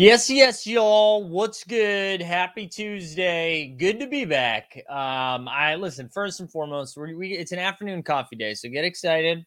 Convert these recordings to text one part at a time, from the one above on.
Yes, yes, y'all. What's good? Happy Tuesday. Good to be back. Um, I listen. First and foremost, we, we it's an afternoon coffee day, so get excited.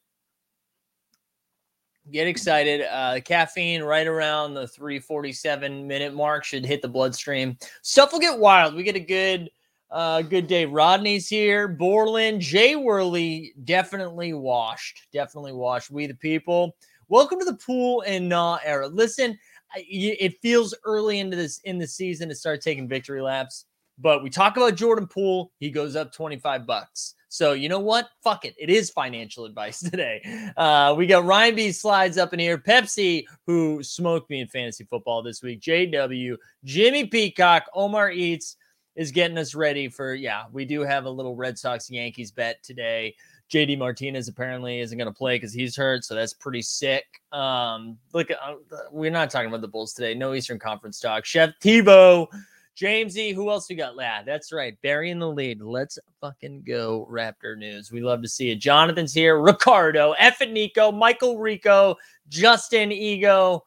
Get excited. Uh, caffeine right around the 347 minute mark should hit the bloodstream. Stuff will get wild. We get a good uh, good day. Rodney's here. Borland, Jay Worley, definitely washed. Definitely washed. We the people. Welcome to the pool and nah era. Listen, it feels early into this in the season to start taking victory laps. But we talk about Jordan Poole, he goes up 25 bucks. So you know what? Fuck it. It is financial advice today. Uh, we got Ryan B slides up in here. Pepsi, who smoked me in fantasy football this week. JW, Jimmy Peacock, Omar Eats is getting us ready for, yeah, we do have a little Red Sox Yankees bet today. JD Martinez apparently isn't going to play because he's hurt, so that's pretty sick. Um, look, uh, we're not talking about the Bulls today. No Eastern Conference talk. Chef Tebow, Jamesy, who else we got? Yeah, that's right. Barry in the lead. Let's fucking go, Raptor news. We love to see it. Jonathan's here. Ricardo, and Nico, Michael Rico, Justin Ego,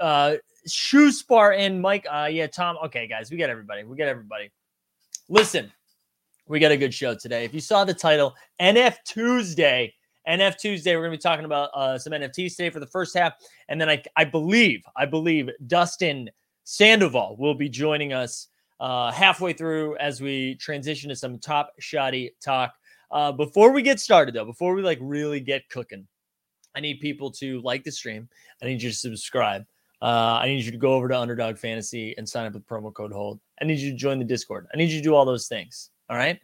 uh, Shoe Spartan, Mike. Uh, yeah, Tom. Okay, guys, we got everybody. We got everybody. Listen, we got a good show today. If you saw the title, NF Tuesday, NF Tuesday, we're going to be talking about uh, some NFTs today for the first half, and then I, I believe, I believe Dustin Sandoval will be joining us uh, halfway through as we transition to some top shoddy talk. Uh, before we get started, though, before we like really get cooking, I need people to like the stream. I need you to subscribe. Uh, I need you to go over to Underdog Fantasy and sign up with promo code Hold. I need you to join the Discord. I need you to do all those things. All right.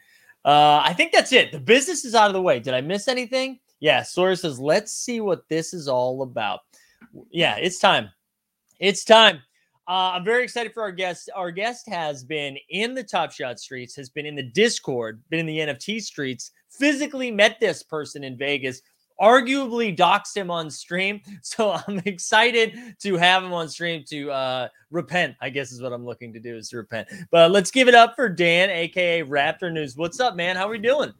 Uh, I think that's it. The business is out of the way. Did I miss anything? Yeah. Sawyer says, let's see what this is all about. Yeah, it's time. It's time. Uh, I'm very excited for our guest. Our guest has been in the Top Shot streets, has been in the Discord, been in the NFT streets, physically met this person in Vegas, arguably doxed him on stream. So I'm excited to have him on stream to uh, repent, I guess is what I'm looking to do is to repent. But let's give it up for Dan, aka Raptor News. What's up, man? How are we doing?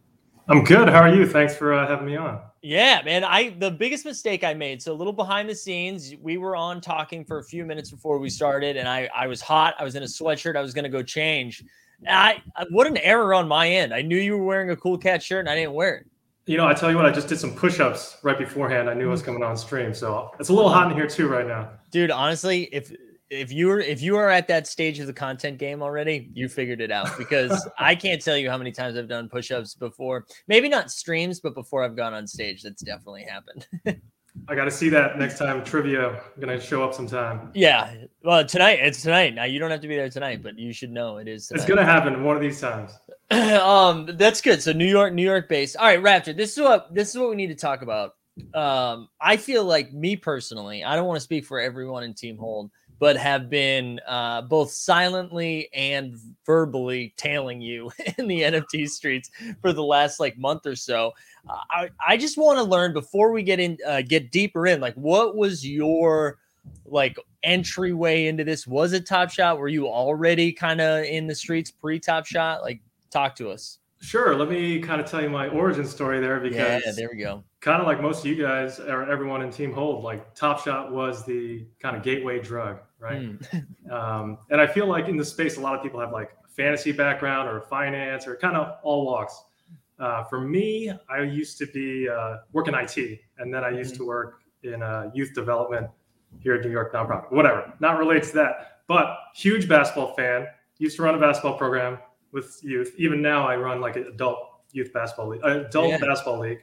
I'm good. How are you? Thanks for uh, having me on. Yeah, man. I the biggest mistake I made. So a little behind the scenes, we were on talking for a few minutes before we started, and I I was hot. I was in a sweatshirt. I was gonna go change. I, I what an error on my end. I knew you were wearing a cool cat shirt, and I didn't wear it. You know, I tell you what, I just did some push-ups right beforehand. I knew I was coming on stream, so it's a little hot in here too right now. Dude, honestly, if if you are if you are at that stage of the content game already, you figured it out because I can't tell you how many times I've done push-ups before. Maybe not streams, but before I've gone on stage, that's definitely happened. I got to see that next time trivia. I'm gonna show up sometime. Yeah, well, tonight it's tonight. Now you don't have to be there tonight, but you should know it is. Tonight. It's gonna happen one of these times. um, that's good. So New York, New York based. All right, Raptor. This is what this is what we need to talk about. Um, I feel like me personally, I don't want to speak for everyone in Team Hold, but have been uh, both silently and verbally tailing you in the NFT streets for the last like month or so. Uh, I I just want to learn before we get in, uh, get deeper in. Like, what was your like entryway into this? Was it Top Shot? Were you already kind of in the streets pre Top Shot? Like, Talk to us. Sure. Let me kind of tell you my origin story there because yeah, there we go. Kind of like most of you guys or everyone in Team Hold, like Top Shot was the kind of gateway drug, right? Mm. um, and I feel like in the space, a lot of people have like a fantasy background or finance or kind of all walks. Uh, for me, I used to be uh, work in IT, and then I used mm-hmm. to work in uh, youth development here at New York nonprofit. Whatever, not related to that, but huge basketball fan. Used to run a basketball program with youth. Even now, I run like an adult youth basketball league, adult yeah. basketball league,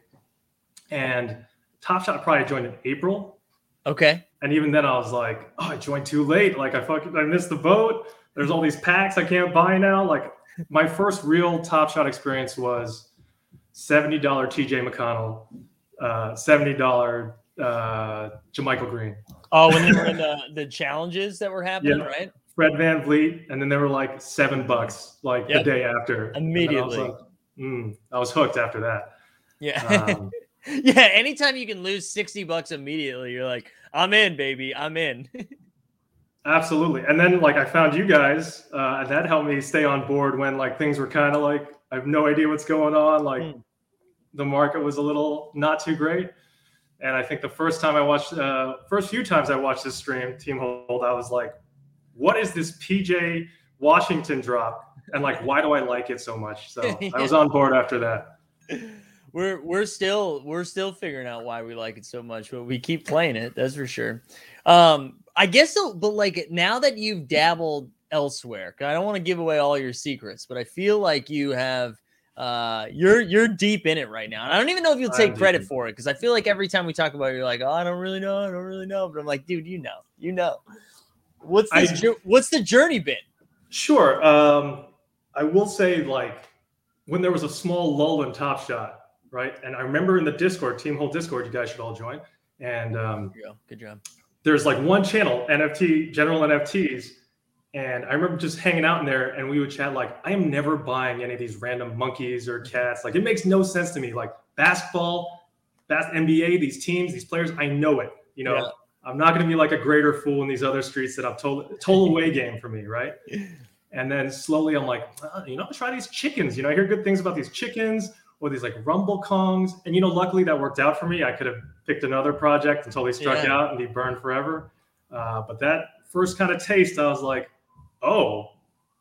and Top Shot probably joined in April. Okay. And even then, I was like, oh, I joined too late. Like I fucking I missed the boat. There's all these packs I can't buy now. Like my first real Top Shot experience was seventy dollar TJ McConnell, uh, seventy dollar uh, JaMychal Green. Oh, when they were in the, the challenges that were happening, yeah. right? Fred VanVleet, and then they were like seven bucks like yep. the day after. Immediately. I was, like, mm, I was, hooked after that. Yeah. Um, yeah. Anytime you can lose 60 bucks immediately, you're like, I'm in, baby. I'm in. absolutely. And then like I found you guys, uh, and that helped me stay on board when like things were kind of like I have no idea what's going on. Like mm. the market was a little not too great. And I think the first time I watched, uh, first few times I watched this stream, Team Hold, I was like, what is this PJ Washington drop? And like, why do I like it so much? So I was on board after that. We're we're still we're still figuring out why we like it so much, but we keep playing it. That's for sure. Um, I guess so, but like now that you've dabbled elsewhere, I don't want to give away all your secrets, but I feel like you have uh you're you're deep in it right now and i don't even know if you'll take credit for it because i feel like every time we talk about it you're like oh i don't really know i don't really know but i'm like dude you know you know what's this I, what's the journey been sure um i will say like when there was a small lull in top shot right and i remember in the discord team hold discord you guys should all join and um good job there's like one channel nft general nfts and I remember just hanging out in there and we would chat like, I am never buying any of these random monkeys or cats. Like it makes no sense to me. Like basketball, bas- NBA, these teams, these players, I know it. You know, yeah. I'm not going to be like a greater fool in these other streets that I'm total, total away game for me. Right. And then slowly I'm like, oh, you know, try these chickens. You know, I hear good things about these chickens or these like rumble kongs. And, you know, luckily that worked out for me. I could have picked another project until they struck yeah. out and be burned forever. Uh, but that first kind of taste, I was like, oh,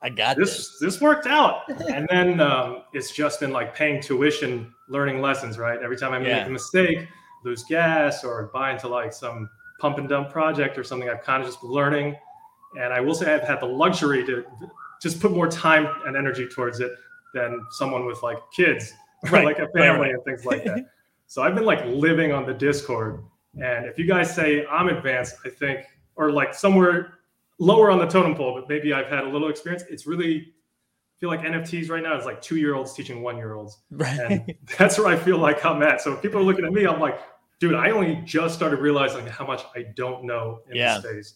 I got this. This, this worked out. and then um, it's just been like paying tuition, learning lessons, right? Every time I yeah. make a mistake, lose gas or buy into like some pump and dump project or something, I've kind of just been learning. And I will say I've had the luxury to just put more time and energy towards it than someone with like kids or right. like a family right, and things like that. so I've been like living on the Discord. And if you guys say I'm advanced, I think, or like somewhere lower on the totem pole, but maybe I've had a little experience. It's really I feel like NFTs right now is like two year olds teaching one year olds. Right. And that's where I feel like I'm at. So if people are looking at me, I'm like, dude, I only just started realizing how much I don't know in yeah. this space.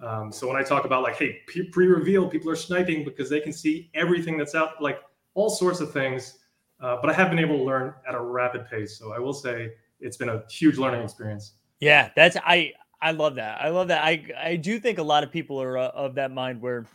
Um, so when I talk about like, hey, pre-reveal, people are sniping because they can see everything that's out, like all sorts of things. Uh, but I have been able to learn at a rapid pace. So I will say it's been a huge learning experience. Yeah, that's I I love that. I love that. I I do think a lot of people are uh, of that mind where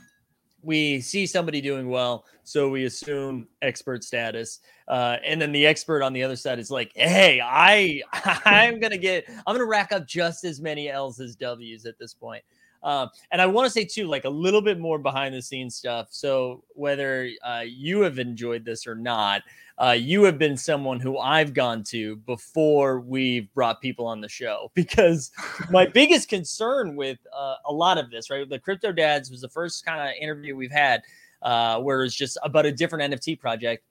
we see somebody doing well, so we assume expert status, uh, and then the expert on the other side is like, "Hey, I I'm gonna get, I'm gonna rack up just as many L's as W's at this point." Um, and I want to say too, like a little bit more behind the scenes stuff. So whether uh, you have enjoyed this or not, uh, you have been someone who I've gone to before we've brought people on the show because my biggest concern with uh, a lot of this, right? The Crypto Dads was the first kind of interview we've had uh, where it's just about a different NFT project.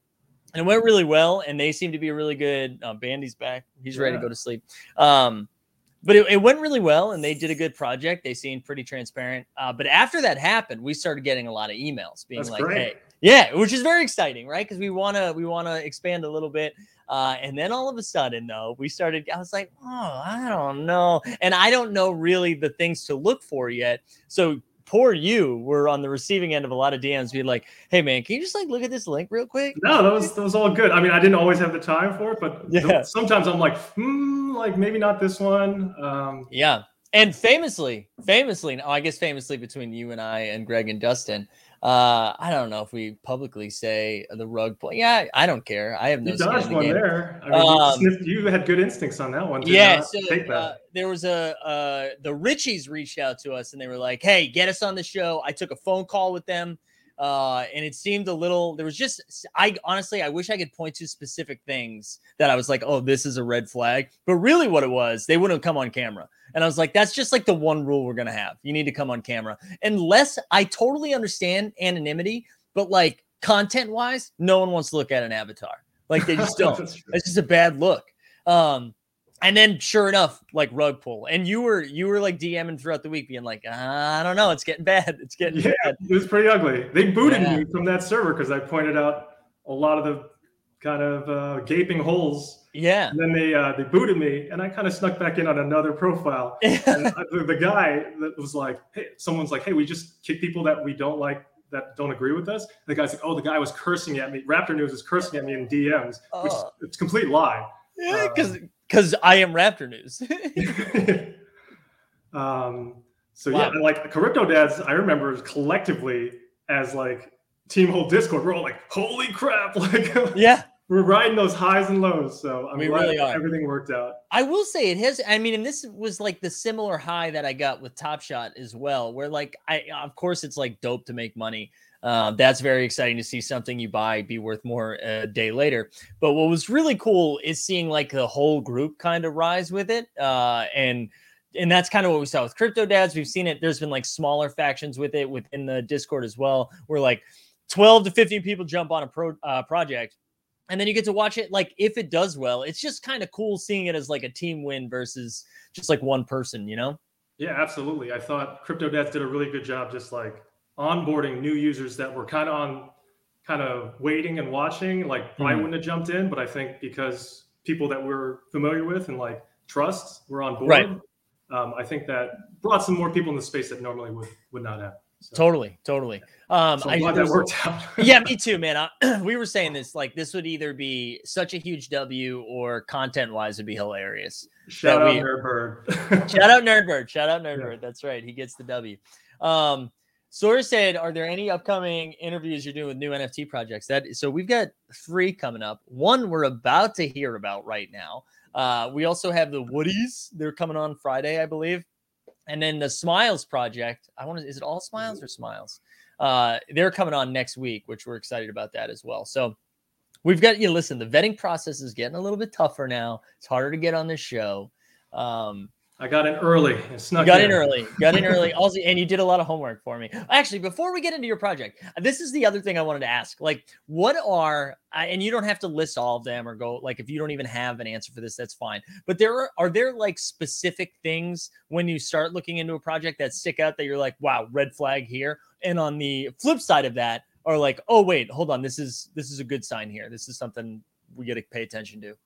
And it went really well, and they seem to be a really good. Uh, Bandy's back; he's ready yeah. to go to sleep. Um, but it, it, went really well and they did a good project. They seemed pretty transparent. Uh, but after that happened we started getting a lot of emails being That's like great. hey yeah which is very exciting right? Because we want to we want to expand a little bit. Uh, and then all of a sudden though we started i was like oh i don't know. And i don't know really the things to look for yet. So poor you were on the receiving end of a lot of DMs being like, "Hey man, can you just like look at this link real quick?" No, that was that was all good. I mean, I didn't always have the time for it, but yeah. sometimes I'm like, hmm, like maybe not this one. Um, yeah, and famously, famously, oh, I guess famously between you and I and Greg and Dustin, uh, I don't know if we publicly say the rug pull. Yeah, I don't care. I have no. You dodged one game. there. I mean, um, you, sniffed, you, had good instincts on that one. Yeah. So, uh, there was a uh, the Richies reached out to us and they were like, "Hey, get us on the show." I took a phone call with them. Uh, and it seemed a little there was just i honestly i wish i could point to specific things that i was like oh this is a red flag but really what it was they wouldn't come on camera and I was like, that's just like the one rule we're gonna have. You need to come on camera. Unless I totally understand anonymity, but like content wise, no one wants to look at an avatar. Like they just don't. it's just a bad look. Um, and then sure enough, like rug pull. And you were you were like DMing throughout the week, being like, I don't know, it's getting bad. It's getting yeah, bad. It was pretty ugly. They booted yeah. me from that server because I pointed out a lot of the kind of uh, gaping holes yeah. And then they uh, they booted me, and I kind of snuck back in on another profile. and the, the guy that was like, "Hey, someone's like, hey, we just kick people that we don't like that don't agree with us." The guy's like, "Oh, the guy was cursing at me. Raptor News is cursing at me in DMs, which uh, it's complete lie." Yeah, because um, because I am Raptor News. um. So wow. yeah, like Crypto Dads, I remember collectively as like Team Hold Discord, we're all like, "Holy crap!" Like yeah we're riding those highs and lows. So I'm We glad really everything worked out. I will say it has. I mean, and this was like the similar high that I got with Top Shot as well, where like I, of course, it's like dope to make money. Uh, that's very exciting to see something you buy be worth more a day later. But what was really cool is seeing like the whole group kind of rise with it, uh, and and that's kind of what we saw with Crypto Dads. We've seen it. There's been like smaller factions with it within the Discord as well, where like 12 to 15 people jump on a pro uh, project and then you get to watch it like if it does well it's just kind of cool seeing it as like a team win versus just like one person you know Yeah, absolutely. I thought Crypto Dads did a really good job just like onboarding new users that were kind of on kind of waiting and watching, like probably Mhm. wouldn't have jumped in, but I think because people that we're familiar with and like trust were on board, Right. um, I think that brought some more people in the space that normally would would not have. So, totally totally um so I'm glad that worked out. yeah me too man I, we were saying this like this would either be such a huge w or content wise would be hilarious Shout out we- Nerdbird. shout out nerdbird shout out nerdbird that's right he gets the w um Sora said, "Are there any upcoming interviews you're doing with new NFT projects?" That so we've got three coming up. One we're about to hear about right now. Uh, we also have the Woodies. They're coming on Friday, I believe, and then the Smiles project. I want to. Is it all Smiles or Smiles? Uh, they're coming on next week, which we're excited about that as well. So we've got you. listen, the vetting process is getting a little bit tougher now. It's harder to get on this show. Um, I got in early you snuck got in early. Got in early. Also, and you did a lot of homework for me. Actually, before we get into your project, this is the other thing I wanted to ask. Like, what are and you don't have to list all of them or go like if you don't even have an answer for this, that's fine. But there are are there like specific things when you start looking into a project that stick out that you're like, wow, red flag here. And on the flip side of that, are like, oh wait, hold on, this is this is a good sign here. This is something we got to pay attention to.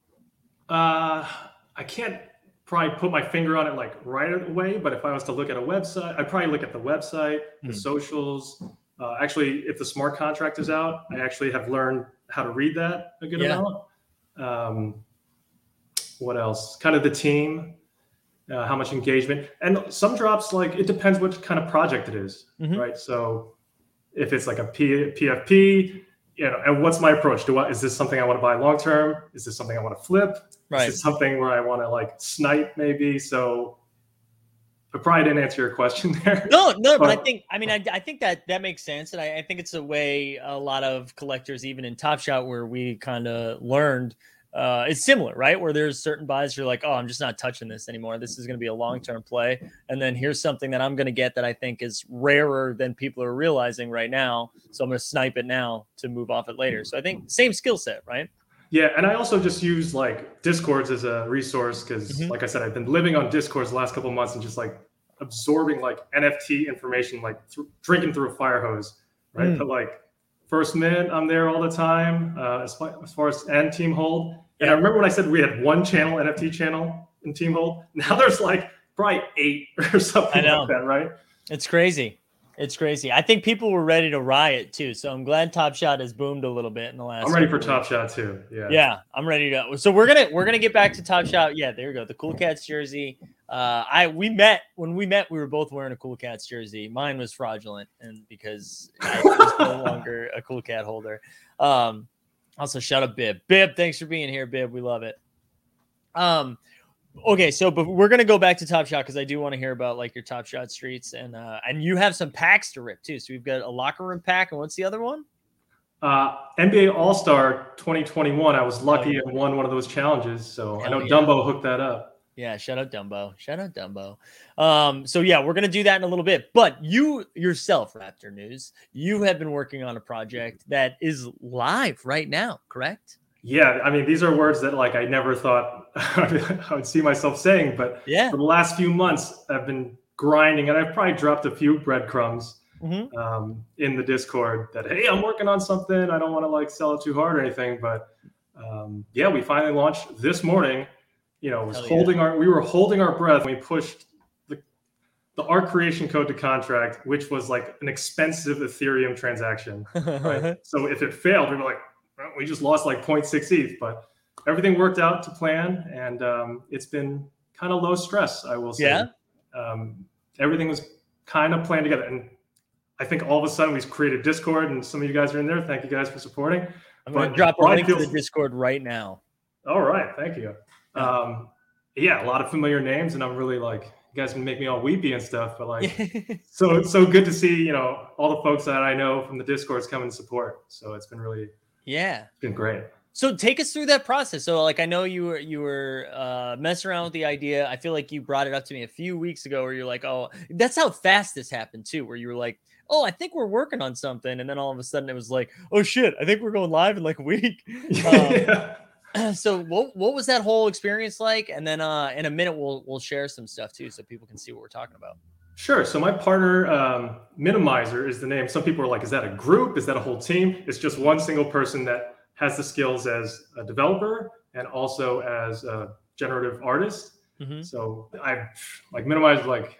Uh, I can't probably put my finger on it like right away, but if I was to look at a website, I'd probably look at the website, the Hmm. socials. Uh, actually, if the smart contract is out, I actually have learned how to read that a good Yeah. amount. Um, what else? Kind of the team, uh, how much engagement, and some drops like it depends what kind of project it is, Mhm. right? So if it's like a P- PFP, you know, and what's my approach? Do I is this something I want to buy long term? Is this something I want to flip? Right. Is it something where I want to like snipe maybe? So I probably didn't answer your question there. No, no, but I think I mean I, I think that that makes sense, and I, I think it's a way a lot of collectors, even in Top Shot, where we kind of learned. Uh, it's similar, right? Where there's certain buys you're like, oh, I'm just not touching this anymore. This is going to be a long term play, and then here's something that I'm going to get that I think is rarer than people are realizing right now. So I'm going to snipe it now to move off it later. So I think same skill set, right? Yeah, and I also just use like Discords as a resource because, Mhm. like I said, I've been living on Discords the last couple of months and just like absorbing like NFT information, like th- drinking through a fire hose, right? Mm. But like first minute, I'm there all the time uh, as, far, as far as and Team Hold. And I remember when I said we had one channel, NFT channel in Team Hold. Now there's like probably eight or something like that, right? It's crazy. It's crazy. I think people were ready to riot too. So I'm glad Top Shot has boomed a little bit in the last. I'm ready for couple Top. Shot too. Yeah. Yeah, I'm ready to. So we're gonna we're gonna get back to Top Shot. Yeah, there you go. The Cool Cats jersey. Uh, I we met when we met. We were both wearing a Cool Cats jersey. Mine was fraudulent, and because I was no longer a Cool Cat holder. Um, also shout out Bib. Bib, thanks for being here, Bib. We love it. Um, okay, so but we're gonna go back to Top Shot because I do want to hear about like your Top Shot streets and uh, and you have some packs to rip too. So we've got a locker room pack, and what's the other one? Uh, NBA All Star 2021. I was lucky yeah. and won one of those challenges. So I know yeah. Dumbo hooked that up. Yeah, shout out Dumbo. Shout out Dumbo. Um, so yeah, we're gonna do that in a little bit. But you yourself, Raptor News, you have been working on a project that is live right now, correct? Yeah, I mean, these are words that like I never thought I would see myself saying, but Yeah. for the last few months, I've been grinding, and I've probably dropped a few breadcrumbs Mhm. um, in the Discord that hey, I'm working on something. I don't want to like sell it too hard or anything, but um, yeah, we finally launched this morning. You know, was Hell yeah. holding our we were holding our breath when we pushed the the art creation code to contract, which was like an expensive Ethereum transaction. Right? so if it failed, we were like, well, we just lost like 0.6 ETH, but everything worked out to plan, and um, it's been kind of low stress, I will say. Yeah? Um, everything was kind of planned together, and I think all of a sudden we created Discord, and some of you guys are in there. Thank you guys for supporting. I'm going to drop a link to the Discord right now. All right, thank you. Um, yeah, a lot of familiar names, and I'm really like, you guys can make me all weepy and stuff, but like, so it's so good to see, you know, all the folks that I know from the Discords come and support. So it's been really, yeah. it's been great. So take us through that process. So like I know you were you were uh messing around with the idea. I feel like you brought it up to me a few weeks ago where you're like, "Oh, that's how fast this happened too." Where you were like, "Oh, I think we're working on something." And then all of a sudden it was like, "Oh shit, I think we're going live in like a week." yeah. so what what was that whole experience like? And then uh in a minute we'll we'll share some stuff too so people can see what we're talking about. Sure. So my partner, um, Minimizer, is the name. Some people are like, "Is that a group? Is that a whole team?" It's just one single person that has the skills as a developer and also as a generative artist. Mhm. So I like Minimizer, like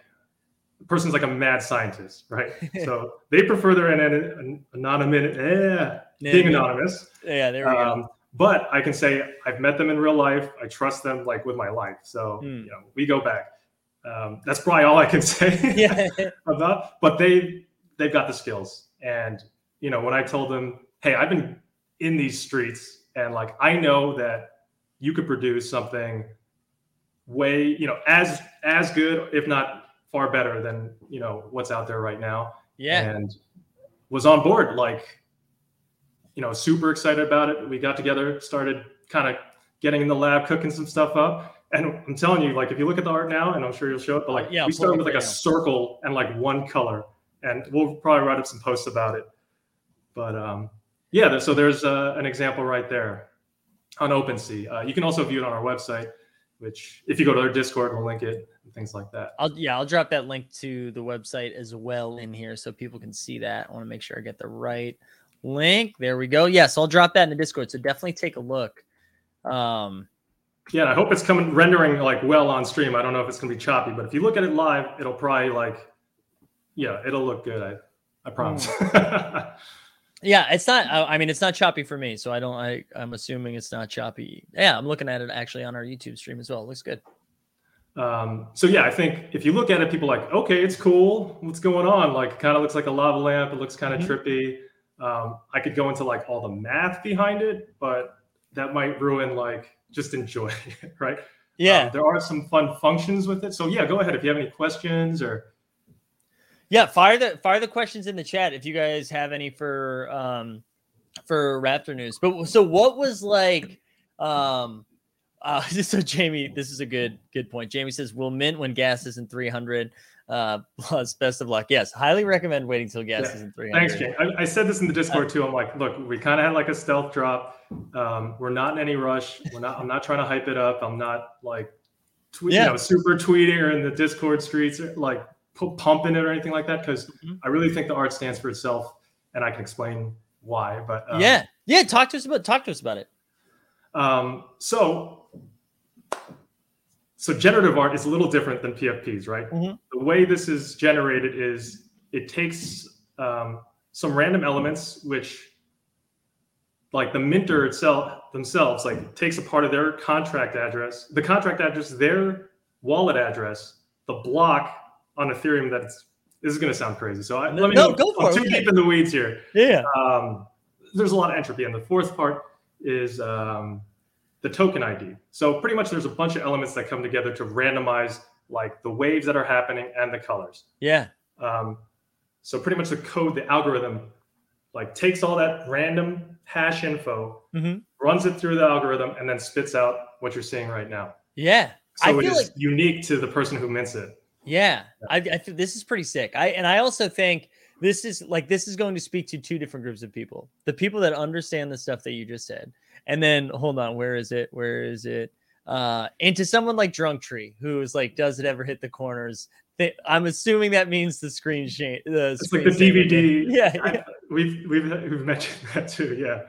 the person's like a mad scientist, right? so they prefer their an- an- anonymous, eh, being anonymous. Yeah, there we go. Um, but I can say I've met them in real life. I trust them like with my life. So Hmm. you know, we go back. Um, that's probably all I can say Yeah. about. But they they've got the skills, and you know, when I told them, "Hey, I've been in these streets, and like I know that you could produce something way, you know, as as good, if not far better than you know what's out there right now." Yeah. and was on board like you know super excited about it we got together started kind of getting in the lab cooking some stuff up and i'm telling you like if you look at the art now and i'm sure you'll show it but like Yeah, we started with like a circle and like one color and we'll probably write up some posts about it but um yeah so there's uh, an example right there on OpenSea. Uh, you can also view it on our website, which if you go to our Discord, we'll link it and things like that. I'll yeah, I'll drop that link to the website as well in here so people can see that. I want to make sure I get the right link. There we go. Yes, I'll drop that in the Discord. So definitely take a look. Um Yeah, and I hope it's coming rendering like well on stream. I don't know if it's gonna be choppy, but if you look at it live, it'll probably like, yeah, it'll look good. I, I promise. yeah, it's not I, mean it's not choppy for me, so I don't I I'm assuming it's not choppy. Yeah, I'm looking at it actually on our YouTube stream as well. It looks good. um, so yeah, I think if you look at it, people are like, okay, it's cool. What's going on? Like, kind of looks like a lava lamp. It looks kind of Mhm. trippy. Um, I could go into like all the math behind it, but that might ruin like just enjoy it, right? Yeah. Um, there are some fun functions with it. So yeah, go ahead if you have any questions or Yeah, fire the fire the questions in the chat if you guys have any for um for Raptor news. But so what was like um uh so Jamie, this is a good good point. Jamie says will mint when gas isn't 300 uh plus best of luck. Yes, highly recommend waiting till gas Yeah. isn't 300. Thanks, Jane. I, I said this in the Discord too. I'm like, look, we kind of had like a stealth drop. Um, we're not in any rush. We're not. I'm not trying to hype it up. I'm not like, tweet, Yeah. you know, super tweeting or in the Discord streets, or, like pu- pumping it or anything like that. Because Mhm. I really think the art stands for itself, and I can explain why. But um, yeah. Yeah, talk to us about talk to us about it. Um, so, so generative art is a little different than PFPs, right? Mhm. The way this is generated is it takes um, some random elements, which, like the minter itself themselves, like takes a part of their contract address, the contract address, their wallet address, the block on Ethereum. That's this is going to sound crazy. So I, let me No, go for I'm it. too deep in the weeds here Yeah. um, there's a lot of entropy. And the fourth part is um, the token ID. So pretty much there's a bunch of elements that come together to randomize like the waves that are happening and the colors. Yeah. Um, so pretty much the code, the algorithm, like takes all that random hash info, Mhm. runs it through the algorithm, and then spits out what you're seeing right now. Yeah. So I it is like unique to the person who mints it. Yeah, I, I think this is pretty sick. I and I also think this is like this is going to speak to two different groups of people: the people that understand the stuff that you just said, and then hold on, where is it? Where is it? Uh, and to someone like Drunk Tree, who is like, does it ever hit the corners? I'm assuming that means the screen shade. The It's like the DVD. Yeah, I- yeah. we've we've we've mentioned that too. Yeah,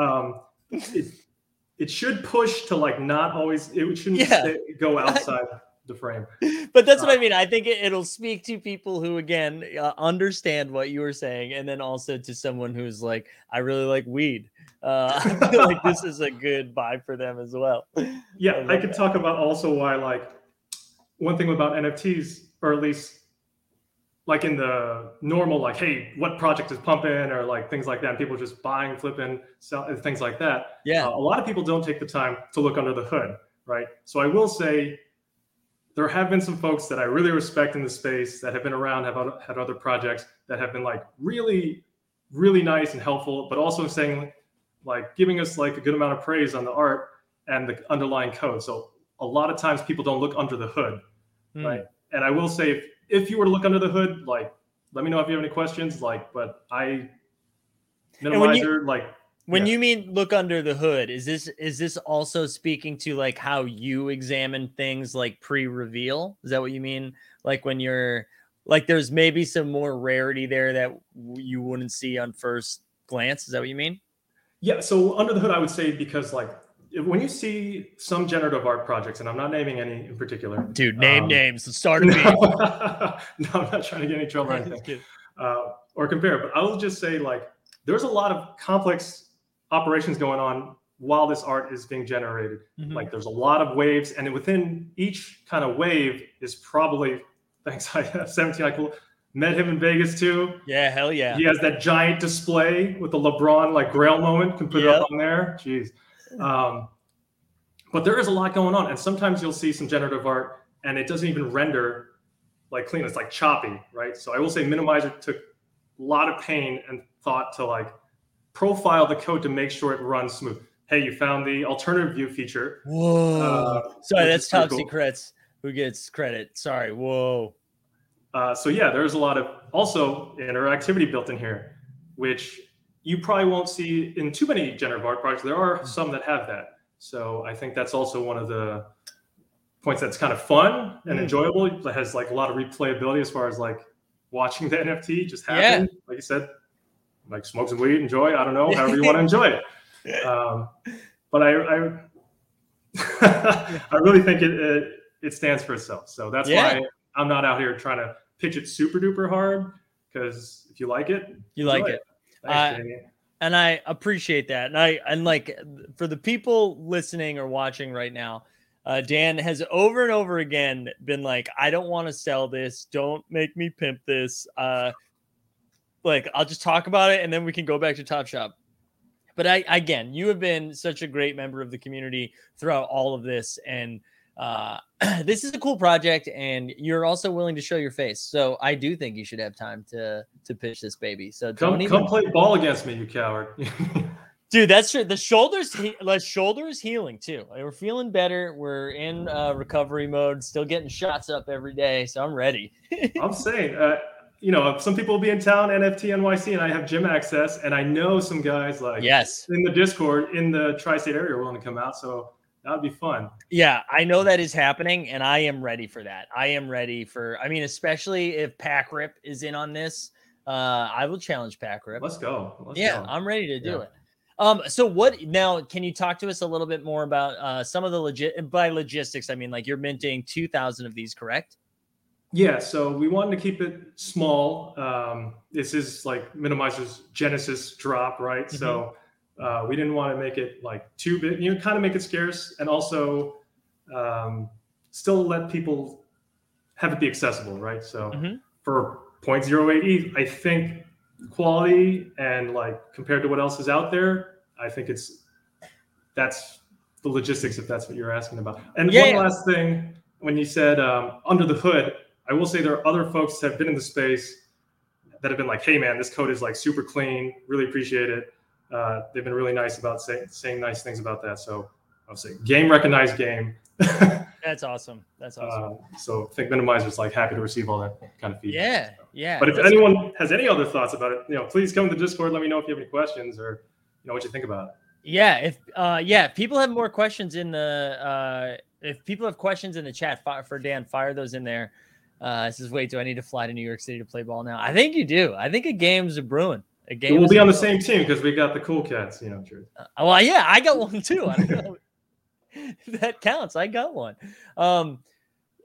um, it it should push to like not always. It shouldn't Yeah. stay, go outside the frame. but that's what Uh, I mean. I think it, it'll speak to people who, again, uh, understand what you were saying, and then also to someone who's like, I really like weed. Uh, I feel like this is a good buy for them as well. Yeah, I love could that. talk about also why like one thing about NFTs, or at least like in the normal, like, hey, what project is pumping or like things like that. And people just buying, flipping, sell, things like that. Yeah. Uh, a lot of people don't take the time to look under the hood, right? So I will say there have been some folks that I really respect in the space that have been around, have had other projects that have been like really, really nice and helpful, but also saying like giving us like a good amount of praise on the art and the underlying code. So a lot of times people don't look under the hood, mm. right? And I will say if if you were to look under the hood, like let me know if you have any questions. Like, but I minimizer you, like when yeah. you mean look under the hood, is this is this also speaking to like how you examine things like pre-reveal? Is that what you mean? Like when you're like there's maybe some more rarity there that you wouldn't see on first glance. Is that what you mean? Yeah. So under the hood, I would say because like when you see some generative art projects, and I'm not naming any in particular, dude, name um, names. Let's start. No, no, I'm not trying to get any trouble or anything, uh, or compare. But I will just say like there's a lot of complex operations going on while this art is being generated. Mm-hmm. Like there's a lot of waves, and within each kind of wave is probably thanks I have 17 I cool met him in Vegas too. Yeah, hell yeah. He has that giant display with the LeBron like Grail moment. Can put yep. it up on there. Jeez. Um, but there is a lot going on, and sometimes you'll see some generative art, and it doesn't even render like clean. It's like choppy, right? So I will say, Minimizer took a lot of pain and thought to like profile the code to make sure it runs smooth. Hey, you found the alternative view feature. Whoa! Uh, Sorry, that's top cool. secrets. Who gets credit? Sorry. Whoa. Uh, so yeah, there's a lot of also interactivity built in here, which you probably won't see in too many generative art projects. There are some that have that. So I think that's also one of the points that's kind of fun and mm. enjoyable. That has like a lot of replayability as far as like watching the NFT just happen. Yeah. Like you said, like smoke some weed, enjoy. I don't know, however you want to enjoy it. Um, but I, I, I really think it, it, it stands for itself. So that's yeah. why I'm not out here trying to pitch it super duper hard. Because if you like it, you like it. it. Thanks, uh, and I appreciate that. And I and like for the people listening or watching right now, uh, Dan has over and over again been like, I don't want to sell this. Don't make me pimp this. Uh, like I'll just talk about it and then we can go back to Top Shot. But I again, you have been such a great member of the community throughout all of this, and uh, this is a cool project, and you're also willing to show your face. So I do think you should have time to to pitch this baby. So come even... come play ball against me, you coward. Dude, that's true. The shoulders, the shoulder is healing too. We're feeling better. We're in uh, recovery mode. Still getting shots up every day, so I'm ready. I'm saying, uh, you know, some people will be in town, NFT NYC, and I have gym access, and I know some guys like yes in the Discord in the tri-state area are willing to come out. So that would be fun. Yeah, I know that is happening, and I am ready for that. I am ready for. I mean, especially if Pack Rip is in on this, uh, I will challenge Pack Rip. Let's go. Let's yeah, go. I'm ready to do yeah. it. Um, so what now? Can you talk to us a little bit more about uh, some of the legit by logistics? I mean, like you're minting two thousand of these, correct? Yeah, so we wanted to keep it small. Um, this is like Minimizer's Genesis drop, right? Mm-hmm. So uh, we didn't want to make it like too big, you know, kind of make it scarce and also um, still let people have it be accessible, right? So mm-hmm. for 0.08 ETH, I think quality and like compared to what else is out there, I think it's that's the logistics if that's what you're asking about. And yeah, one yeah. last thing, when you said um, under the hood, I will say there are other folks that have been in the space that have been like, "Hey, man, this code is like super clean. Really appreciate it." Uh, they've been really nice about say, saying nice things about that. So I'll say, game recognized game. That's awesome. That's awesome. Uh, so think Minimizer's like happy to receive all that kind of feedback. Yeah, yeah. But if anyone cool. has any other thoughts about it, you know, please come to Discord. Let me know if you have any questions or you know what you think about it. Yeah, if uh, yeah, if people have more questions in the uh, if people have questions in the chat for Dan, fire those in there. Uh, says, wait, do I need to fly to New York City to play ball now? I think you do. I think a game's a brewing. A game. We'll be on the same team because we got the cool cats. You know, true. Uh, well, yeah, I got one too. that counts. I got one. Um,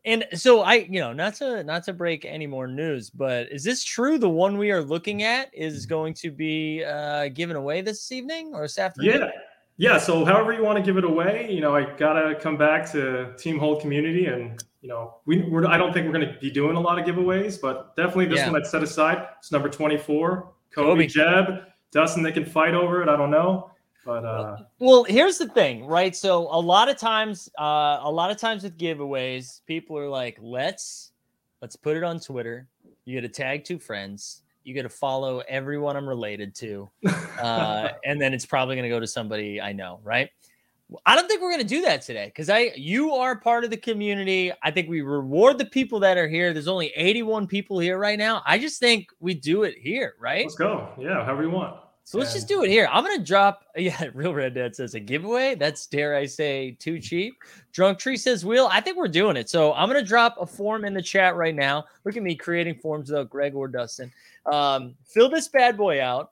and so I, you know, not to not to break any more news, but is this true? The one we are looking at is going to be uh, given away this evening or this afternoon. Yeah, yeah. So however you want to give it away, you know, I gotta come back to Team Hold community and you know, we we're, I don't think we're going to be doing a lot of giveaways, but definitely this Yeah. one I'd set aside. It's number 24, Kobe, Kobe. Jeb, Dustin. They can fight over it. I don't know, but uh, Well, here's the thing, right? So a lot of times, uh, a lot of times with giveaways, people are like, "Let's let's put it on Twitter. You got to tag two friends. You got to follow everyone I'm related to, uh, and then it's probably going to go to somebody I know, right?" I don't think we're going to do that today because I you are part of the community. I think we reward the people that are here. There's only 81 people here right now. I just think we do it here, right? let's go. Yeah, however you want. So let's just do it here. I'm gonna drop. Yeah, real red dad says a giveaway. That's dare I say too cheap. Drunk tree says wheel. I think we're doing it. So I'm gonna drop a form in the chat right now. Look at me creating forms without Greg or Dustin. Um, fill this bad boy out.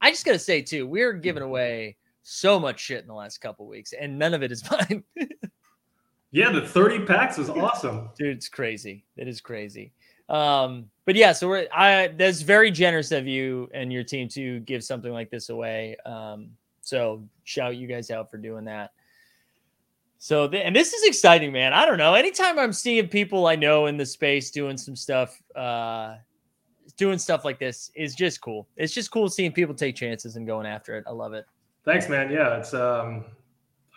I just gotta say too, we're giving away so much shit in the last couple weeks, and none of it is mine. Yeah, the 30 packs is awesome. dude it's crazy. It is crazy. Um but yeah so we're i that's very generous of you and your team to give something like this away. Um so shout you guys out for doing that. So th- and this is exciting man. I don't know. Anytime i'm seeing people i know in the space doing some stuff uh doing stuff like this is just cool. It's just cool seeing people take chances and going after it. I love it Thanks, man. Yeah, it's um,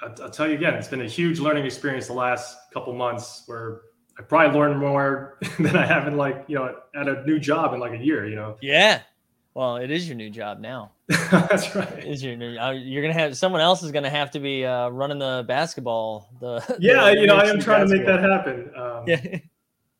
I- I'll tell you again, it's been a huge learning experience the last couple months where I probably learned more than I have in like you know at a new job in like a year. You know, yeah well it is your new job now that's right. is your new uh, you're gonna have someone else is gonna have to be uh running the basketball the Yeah, the you know, I am trying to make that happen. Um, yeah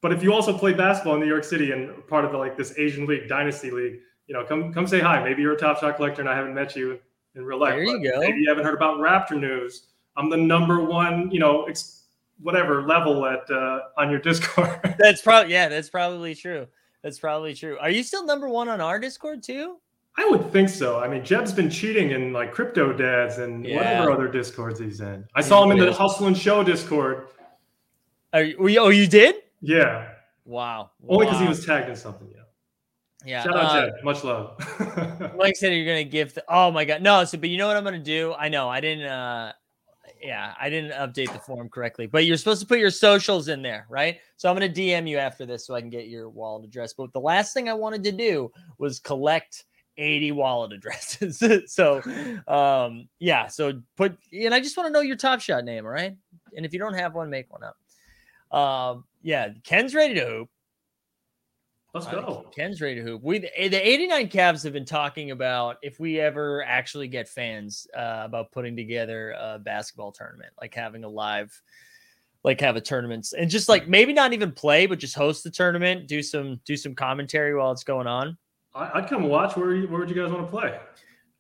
But if you also play basketball in New York City and part of the like this Asian league, dynasty league, you know, come come say hi. Maybe you're a top shot collector and I haven't met you in real life. There you but go. Maybe you haven't heard about Raptor news. I'm the number one, you know, ex- whatever level at uh, on your Discord. that's probably yeah that's probably true that's probably true are you still number one on our discord too I would think so. I mean, Jeb's been cheating in like crypto dads and Yeah. whatever other discords he's in. I saw him in the Hustle and Show Discord. are you, oh you did Yeah, wow only because he was tagged in something. Yeah. Shout out uh, Jeb. Much love. Mike said you're gonna give. The, oh my god, no. So, but you know what I'm gonna do? I know I didn't. uh Yeah, I didn't update the form correctly. But you're supposed to put your socials in there, right? So I'm gonna DM you after this so I can get your wallet address. But the last thing I wanted to do was collect 80 wallet addresses. so, um, yeah. So put, and I just want to know your Top Shot name, all right? And if you don't have one, make one up. Um, yeah, Ken's ready to hoop. Let's Uh, go. Ken's ready to hoop. We the, the 89 Cavs have been talking about if we ever actually get fans uh, about putting together a basketball tournament, like having a live, like have a tournament and just like maybe not even play, but just host the tournament, do some do some commentary while it's going on. I'd come watch. Where where would you guys want to play?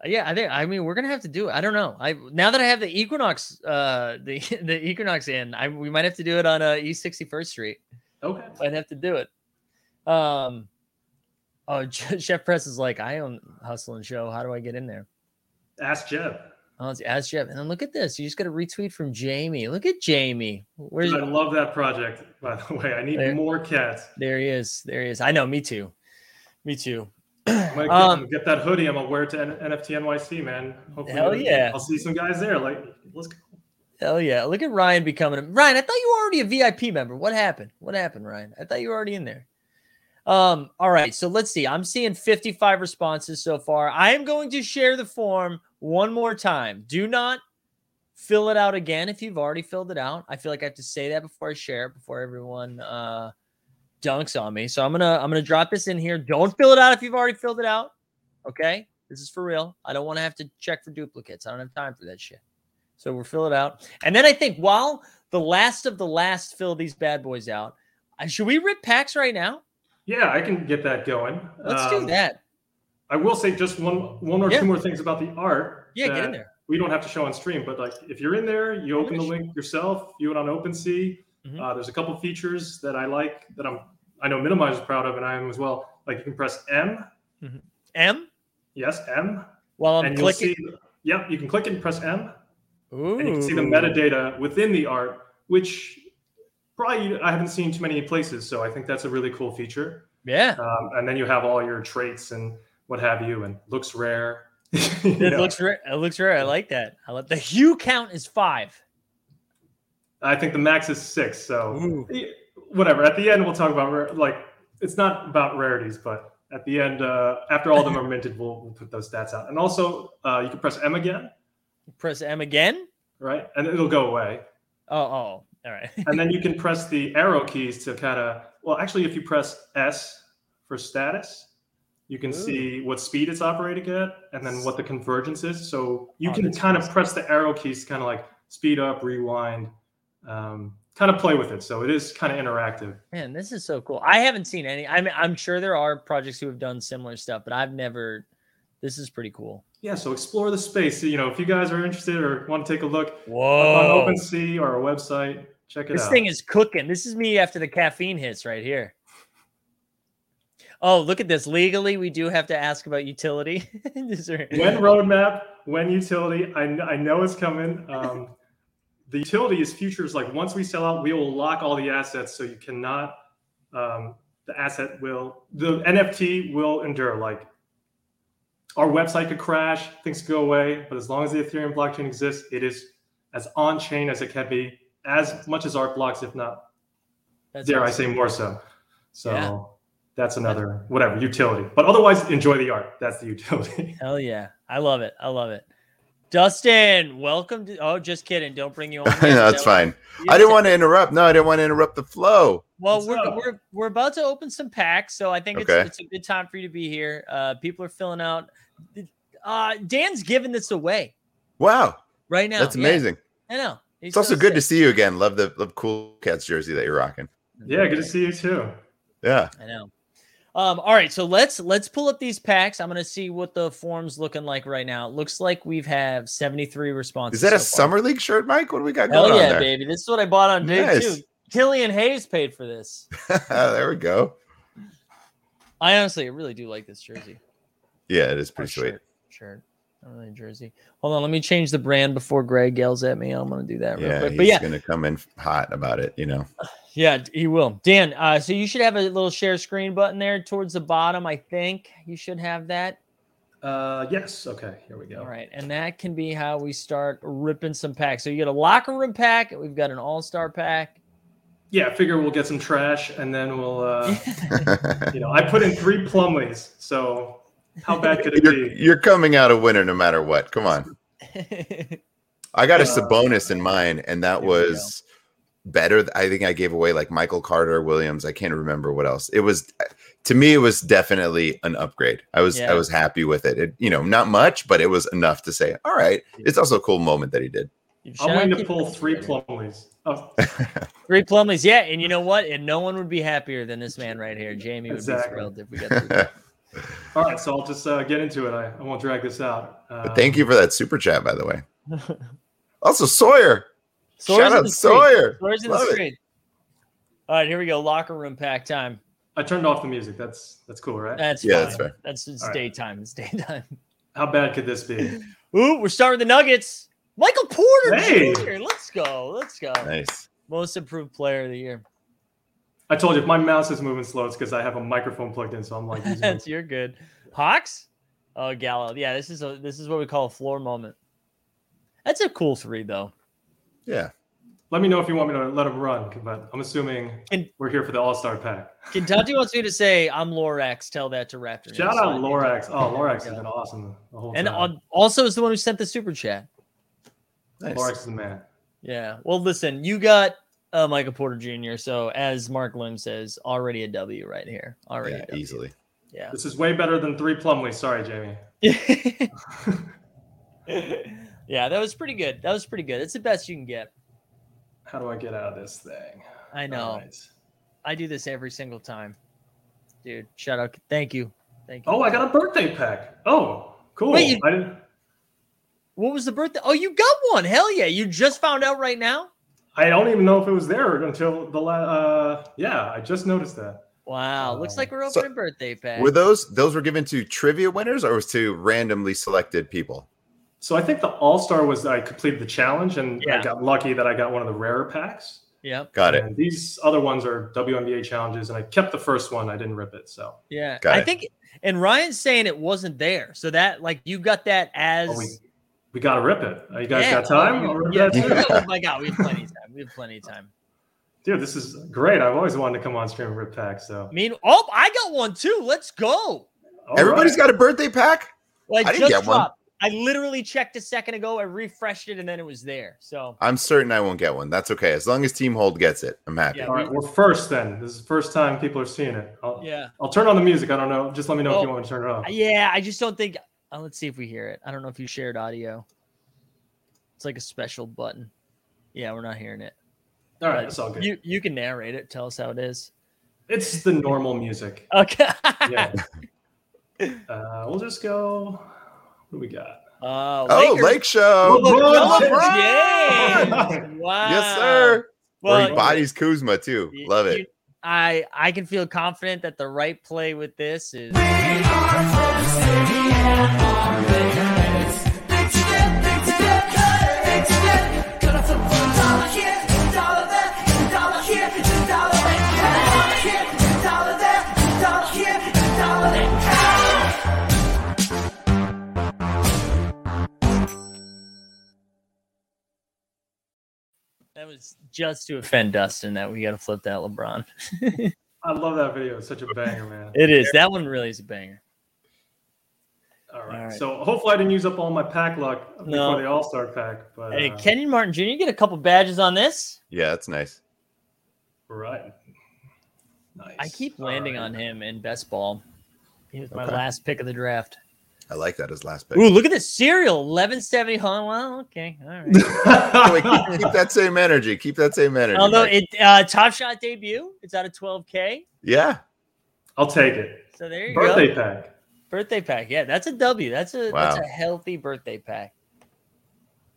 Uh, yeah, I think I mean we're gonna have to do it. I don't know. I now that I have the Equinox, uh, the the Equinox in, I we might have to do it on uh, East 61st Street. Okay. I'd have to do it. Um, oh, Chef Press is like, I own Hustle and Show. How do I get in there? Ask Jeff. Oh, Ask Jeff. And then look at this. You just got a retweet from Jamie. Look at Jamie. Where's I love that project. By the way, I need There. more cats. there? He is. There he is. I know. Me too. Me too. I'm gonna get, Um, get that hoodie. I'm gonna wear it to N- NFT NYC, man. Hopefully, Hell yeah. I'll see some guys there. Like, let's go. Hell yeah! Look at Ryan becoming a Ryan. I thought you were already a VIP member. What happened? What happened, Ryan? I thought you were already in there. Um. All right. So let's see. I'm seeing 55 responses so far. I am going to share the form one more time. Do not fill it out again if you've already filled it out. I feel like I have to say that before I share it, before everyone uh, dunks on me. So I'm gonna I'm gonna drop this in here. Don't fill it out if you've already filled it out. Okay. This is for real. I don't want to have to check for duplicates. I don't have time for that shit. So we'll fill it out. And then I think while the last of the last fill these bad boys out, uh, should we rip packs right now? Yeah, I can get that going. Let's Um, do that. I will say just one, one or Yeah. two more things about the art. Yeah, get in there. We don't have to show on stream, but like if you're in there, you open the link yourself, view it on OpenSea. Mhm. Uh, there's a couple features that I like that I'm, I know Minimize is proud of, and I am as well. Like you can press M, M yes, M, while I'm and clicking. see. Yep, you can click it and press M, Ooh. and you can see the metadata within the art, which probably I haven't seen too many places. So I think that's a really cool feature. Yeah. Um, and then you have all your traits and what have you, and looks rare. It know, looks rare. It looks rare. I like that. I like the hue count is five. I think the max is six. So Ooh. whatever. At the end, we'll talk about like it's not about rarities, but at the end, uh, after all of them are minted, we'll, we'll put those stats out. And also, uh, you can press M again, Press M again. right? And it'll go away. Oh, oh, all right. And then you can press the arrow keys to kind of well, actually, if you press S for status, you can Ooh. see what speed it's operating at, and then what the convergence is. So you Oh, can that's kind of press the arrow keys, to kind of like speed up, rewind, um, kind of play with it. So it is kind of interactive. Man, this is so cool. I haven't seen any. I mean, I'm sure there are projects who have done similar stuff, but I've never. This is pretty cool. Yeah, so explore the space. You know, if you guys are interested or want to take a look up on Whoa! OpenSea or our website, check it This out. This thing is cooking. This is me after the caffeine hits right here. Oh, look at this. Legally, we do have to ask about utility. These are- when roadmap, when utility, I, I know it's coming. Um, the utility is futures. Like once we sell out, we will lock all the assets, so you cannot. Um, the asset will, the NFT will endure. Like our website could crash, things could go away, but as long as the Ethereum blockchain exists, it is as on chain as it can be, as much as art blocks, if not That's dare I say more so. So Yeah. that's another whatever utility. But otherwise, enjoy the art. That's the utility. Hell yeah. I love it. I love it. Dustin, welcome to. Oh, just kidding. Don't bring you on. no, that's fine. I didn't want to interrupt. No, I didn't want to interrupt the flow. Well, we're, we're we're about to open some packs, so I think Okay. it's it's a good time for you to be here. Uh, people are filling out. Uh, Dan's giving this away Wow, right now. that's Yeah, amazing. I know. It's also good to see you again. Love the love cool cats jersey that you're rocking. yeah, good to see you too. Yeah. I know. Um, all right, so let's let's pull up these packs. I'm gonna see what the form's looking like right now. It looks like we've have 73 responses. Is that a far. summer league shirt, Mike? What do we got Hell going yeah, on there? baby! This is what I bought on day Nice. two. Killian Hayes paid for this. there we go. I honestly really do like this jersey. Yeah, it is Or pretty sweet. shirt. Shirt. Not really a jersey. Hold on, let me change the brand before Greg yells at me. I'm gonna do that real Yeah, quick. he's But yeah, gonna come in hot about it. You know. yeah, he will. Dan, uh, so you should have a little share screen button there towards the bottom. I think you should have that. Uh, yes. Okay. Here we go. All right, and that can be how we start ripping some packs. So you get a locker room pack. We've got an all star pack. Yeah, I figure we'll get some trash and then we'll. Uh, you know, I put in three Plumleys, so how bad could it you're, be? you're coming out a winner no matter what. Come on. I got a Uh, Sabonis in mine, and that Here we go. was better. I think I gave away like Michael Carter Williams. I can't remember what else. It was to me, it was definitely an upgrade. I was Yeah. I was happy with it. it. You know, not much, but it was enough to say, all right. It's also a cool moment that he did. Shout I'm going to to- pull three Plumleys. Three Plumleys, yeah, and you know what? And no one would be happier than this man right here. Jamie would Exactly. be thrilled if we got. Three. all right. So I'll just uh, get into it. I, I won't drag this out. Uh, Thank you for that super chat, by the way. Also, Sawyer. Sawyer's Shout out. Sawyer. Sawyer's in the Love it. All right, here we go. Locker room pack time. I turned off the music. That's that's cool, right? That's Yeah, fine. that's fair. That's it's All right. daytime. It's daytime. How bad could this be? Ooh, we're starting with the Nuggets. Michael Porter Hey. Jr. Let's go. Let's go. Nice. Most improved player of the year. I told you if my mouse is moving slow, it's because I have a microphone plugged in, so I'm like using That's you're good. Hawks? Oh, Gallo. Yeah, this is a this is what we call a floor moment. That's a cool three though. Yeah. Let me know if you want me to let him run, but I'm assuming And- we're here for the All Star pack. Kentucky wants me to say I'm Lorax. Tell that to Raptor. Shout out Lorax. Oh, Lorax has been awesome the whole And time. on, also is the one who sent the super chat. Nice. Lorax is the man. Yeah. Well, listen, you got uh, Michael Porter Jr. So as Mark Lim says, already a W right here. Already Yeah, a W. easily. Yeah. This is way better than three Plumleys. Sorry, Jamie. yeah, that was pretty good. That was pretty good. It's the best you can get. How do I get out of this thing? I know. All right. I do this every single time. Dude, shout out. Thank you. Thank you. Oh, I got a birthday pack. Oh, cool. Wait, you- I didn't. What was the birthday? Oh, you got one. Hell yeah. You just found out right now? I don't even know if it was there until the last. uh yeah, I just noticed that. Wow. Looks like we're So- opening birthday pack. Were those those were given to trivia winners or was to randomly selected people? So I think the All-Star was I completed the challenge and Yeah. I got lucky that I got one of the rarer packs. Yep. Got it. And these other ones are WNBA challenges and I kept the first one. I didn't rip it. So Yeah. Got I it. think and Ryan's saying it wasn't there. So that like you got that as Oh, we- We gotta rip it. Uh, You guys Yeah, got time? oh, yeah, yeah, oh my god, we have plenty of time. We have plenty of time. Dude, this is great. I've always wanted to come on stream and rip packs. So I mean, oh, I got one too. Let's go. All Everybody's right. got a birthday pack. Well, I, I didn't just get one. I literally checked a second ago. I refreshed it and then it was there. So I'm certain I won't get one. That's okay. As long as Team Hold gets it, I'm happy. Yeah. All right, we're first then. This is the first time people are seeing it. I'll, yeah, I'll turn on the music. I don't know. Just let me know Oh. if you want me to turn it off. yeah. I just don't think. Uh, let's see if we hear it. I don't know if you shared audio. It's like a special button. Yeah, we're not hearing it. All right, But that's all good. You you can narrate it. Tell us how it is. it's the normal music. Okay. Yeah. uh, we'll just go. What do we got? Uh, Oh, Lake Show. LeBron LeBron! Wow. Yes, sir. Or Well, he bodies Kuzma too. you- Love you- it. I I can feel confident that the right play with this is that was just to offend Dustin that we got to flip that LeBron. I love that video. It's such a banger, man. It is that one really is a banger. All right. All right. So hopefully I didn't use up all my pack luck before No. the All Star pack. But Hey, uh, Kenyon Martin Jr., you get a couple badges on this. Yeah, that's nice. right. Nice. I keep landing right. on him in best ball. He was my Okay. last pick of the draft. I like that as last pick. Ooh, look at this serial, eleven seventy. Huh? Well, okay, all right. Wait, keep, keep that same energy. Keep that same energy. Although Mike. it uh, Top Shot debut, it's out of twelve k. yeah. I'll take it. So there you Birthday go. Birthday pack. Birthday pack. Yeah, that's a W. That's a that's a healthy birthday pack.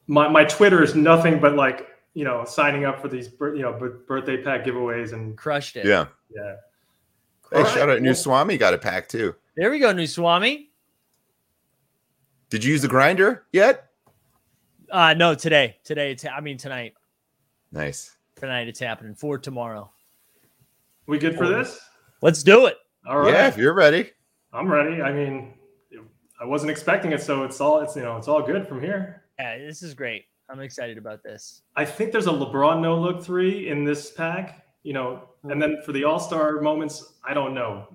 My my Twitter is nothing but like you know signing up for these you know birthday pack giveaways and Crushed it. Yeah. yeah. Hey, All right, shout out New Swami got a pack too. There we go, New Swami. Did you use the grinder yet? Uh no, today. Today it's I mean tonight. Nice. Tonight it's happening for tomorrow. We good for this? Let's do it. All right. Yeah, if you're ready. I'm ready. I mean, I wasn't expecting it, so it's all it's you know it's all good from here. Yeah, this is great. I'm excited about this. I think there's a LeBron no look three in this pack, you know, and then for the All Star moments, I don't know,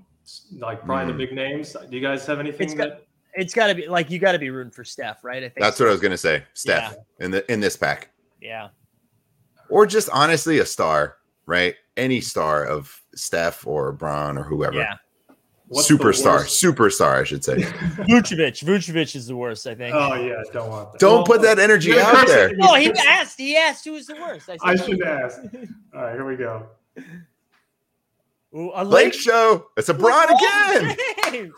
like probably Hmm. the big names. Do you guys have anything It's got- that? It's got to be like you got to be rooting for Steph, right? I think That's what I was gonna say. Steph in the in this pack. Yeah. Or just honestly a star, right? Any star of Steph or Bron or whoever. Yeah. What's Superstar. Superstar, I should say. Vucevic. Vucevic is the worst, I think. Oh yeah, don't want that. Don't Well, put that energy out cursing. there. Oh, he asked. He asked who was the worst. I said should ask. All right, here we go. Ooh, a Lake Lake Show. It's a Bron LeBron again. James.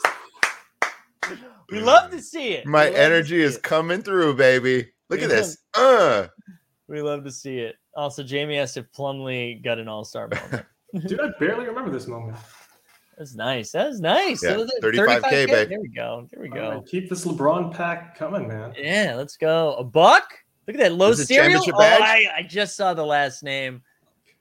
We love to see it. My We love to energy is it. coming through, baby. Look at Yeah. this. Uh We love to see it. Also, Jamie asked if Plumlee got an All Star moment. Dude, I barely remember this moment. That's nice. That's nice. Yeah, That was it. 35K, babe. There we go. There we go. right, keep this LeBron pack coming, man. Yeah, let's go. A buck. Look at that low Is serial. championship Oh, badge? I, I just saw the last name.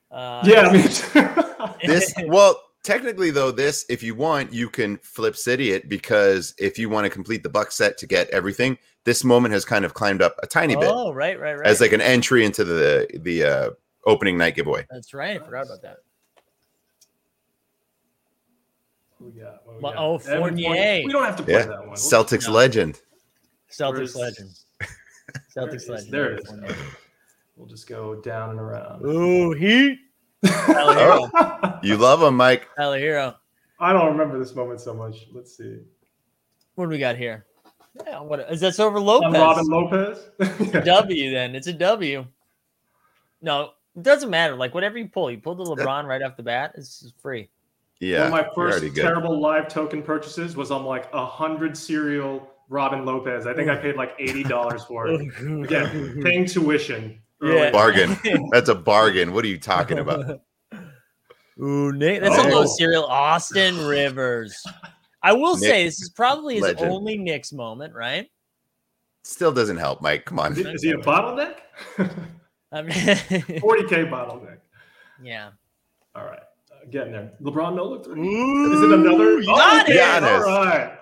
Uh, Yeah, I mean, this well, technically though, this if you want, you can flip city it because if you want to complete the buck set to get everything, this moment has kind of climbed up a tiny bit Oh, right, right, right. as like an entry into the the uh opening night giveaway. That's right. I forgot about that. What we got? What we got? oh, oh, oh Evan Fournier. We don't have to play Yeah. that one. Celtics No. legend. Celtics Where's- legend. Celtics it is. legend. There it is. We'll just go down and around. Ooh, Heat. Tyler Herro. Oh. You love him, Mike. Tyler Herro. I don't remember this moment so much. Let's see. What do we got here? Yeah, what is that over Lopez? I'm Robin Lopez. Yeah. W then. It's a W. No, it doesn't matter. Like whatever you pull, you pull the LeBron right off the bat. It's just free. Yeah, One of my first already good. terrible live token purchases was on like a hundred serial Robin Lopez. I think I paid like eighty dollars for it. Oh, Again, paying tuition. Yeah. bargain. That's a bargain. What are you talking about? Ooh, Nick, that's a Oh. low serial. Austin Rivers. I will Nick, say this is probably his legend. only Knicks moment, right? Still doesn't help, Mike. Come on. Is he, is he a bottleneck? I mean, 40k bottleneck. yeah. All right, getting there. LeBron no look. Is Ooh, it another? you got it. Giannis. All right.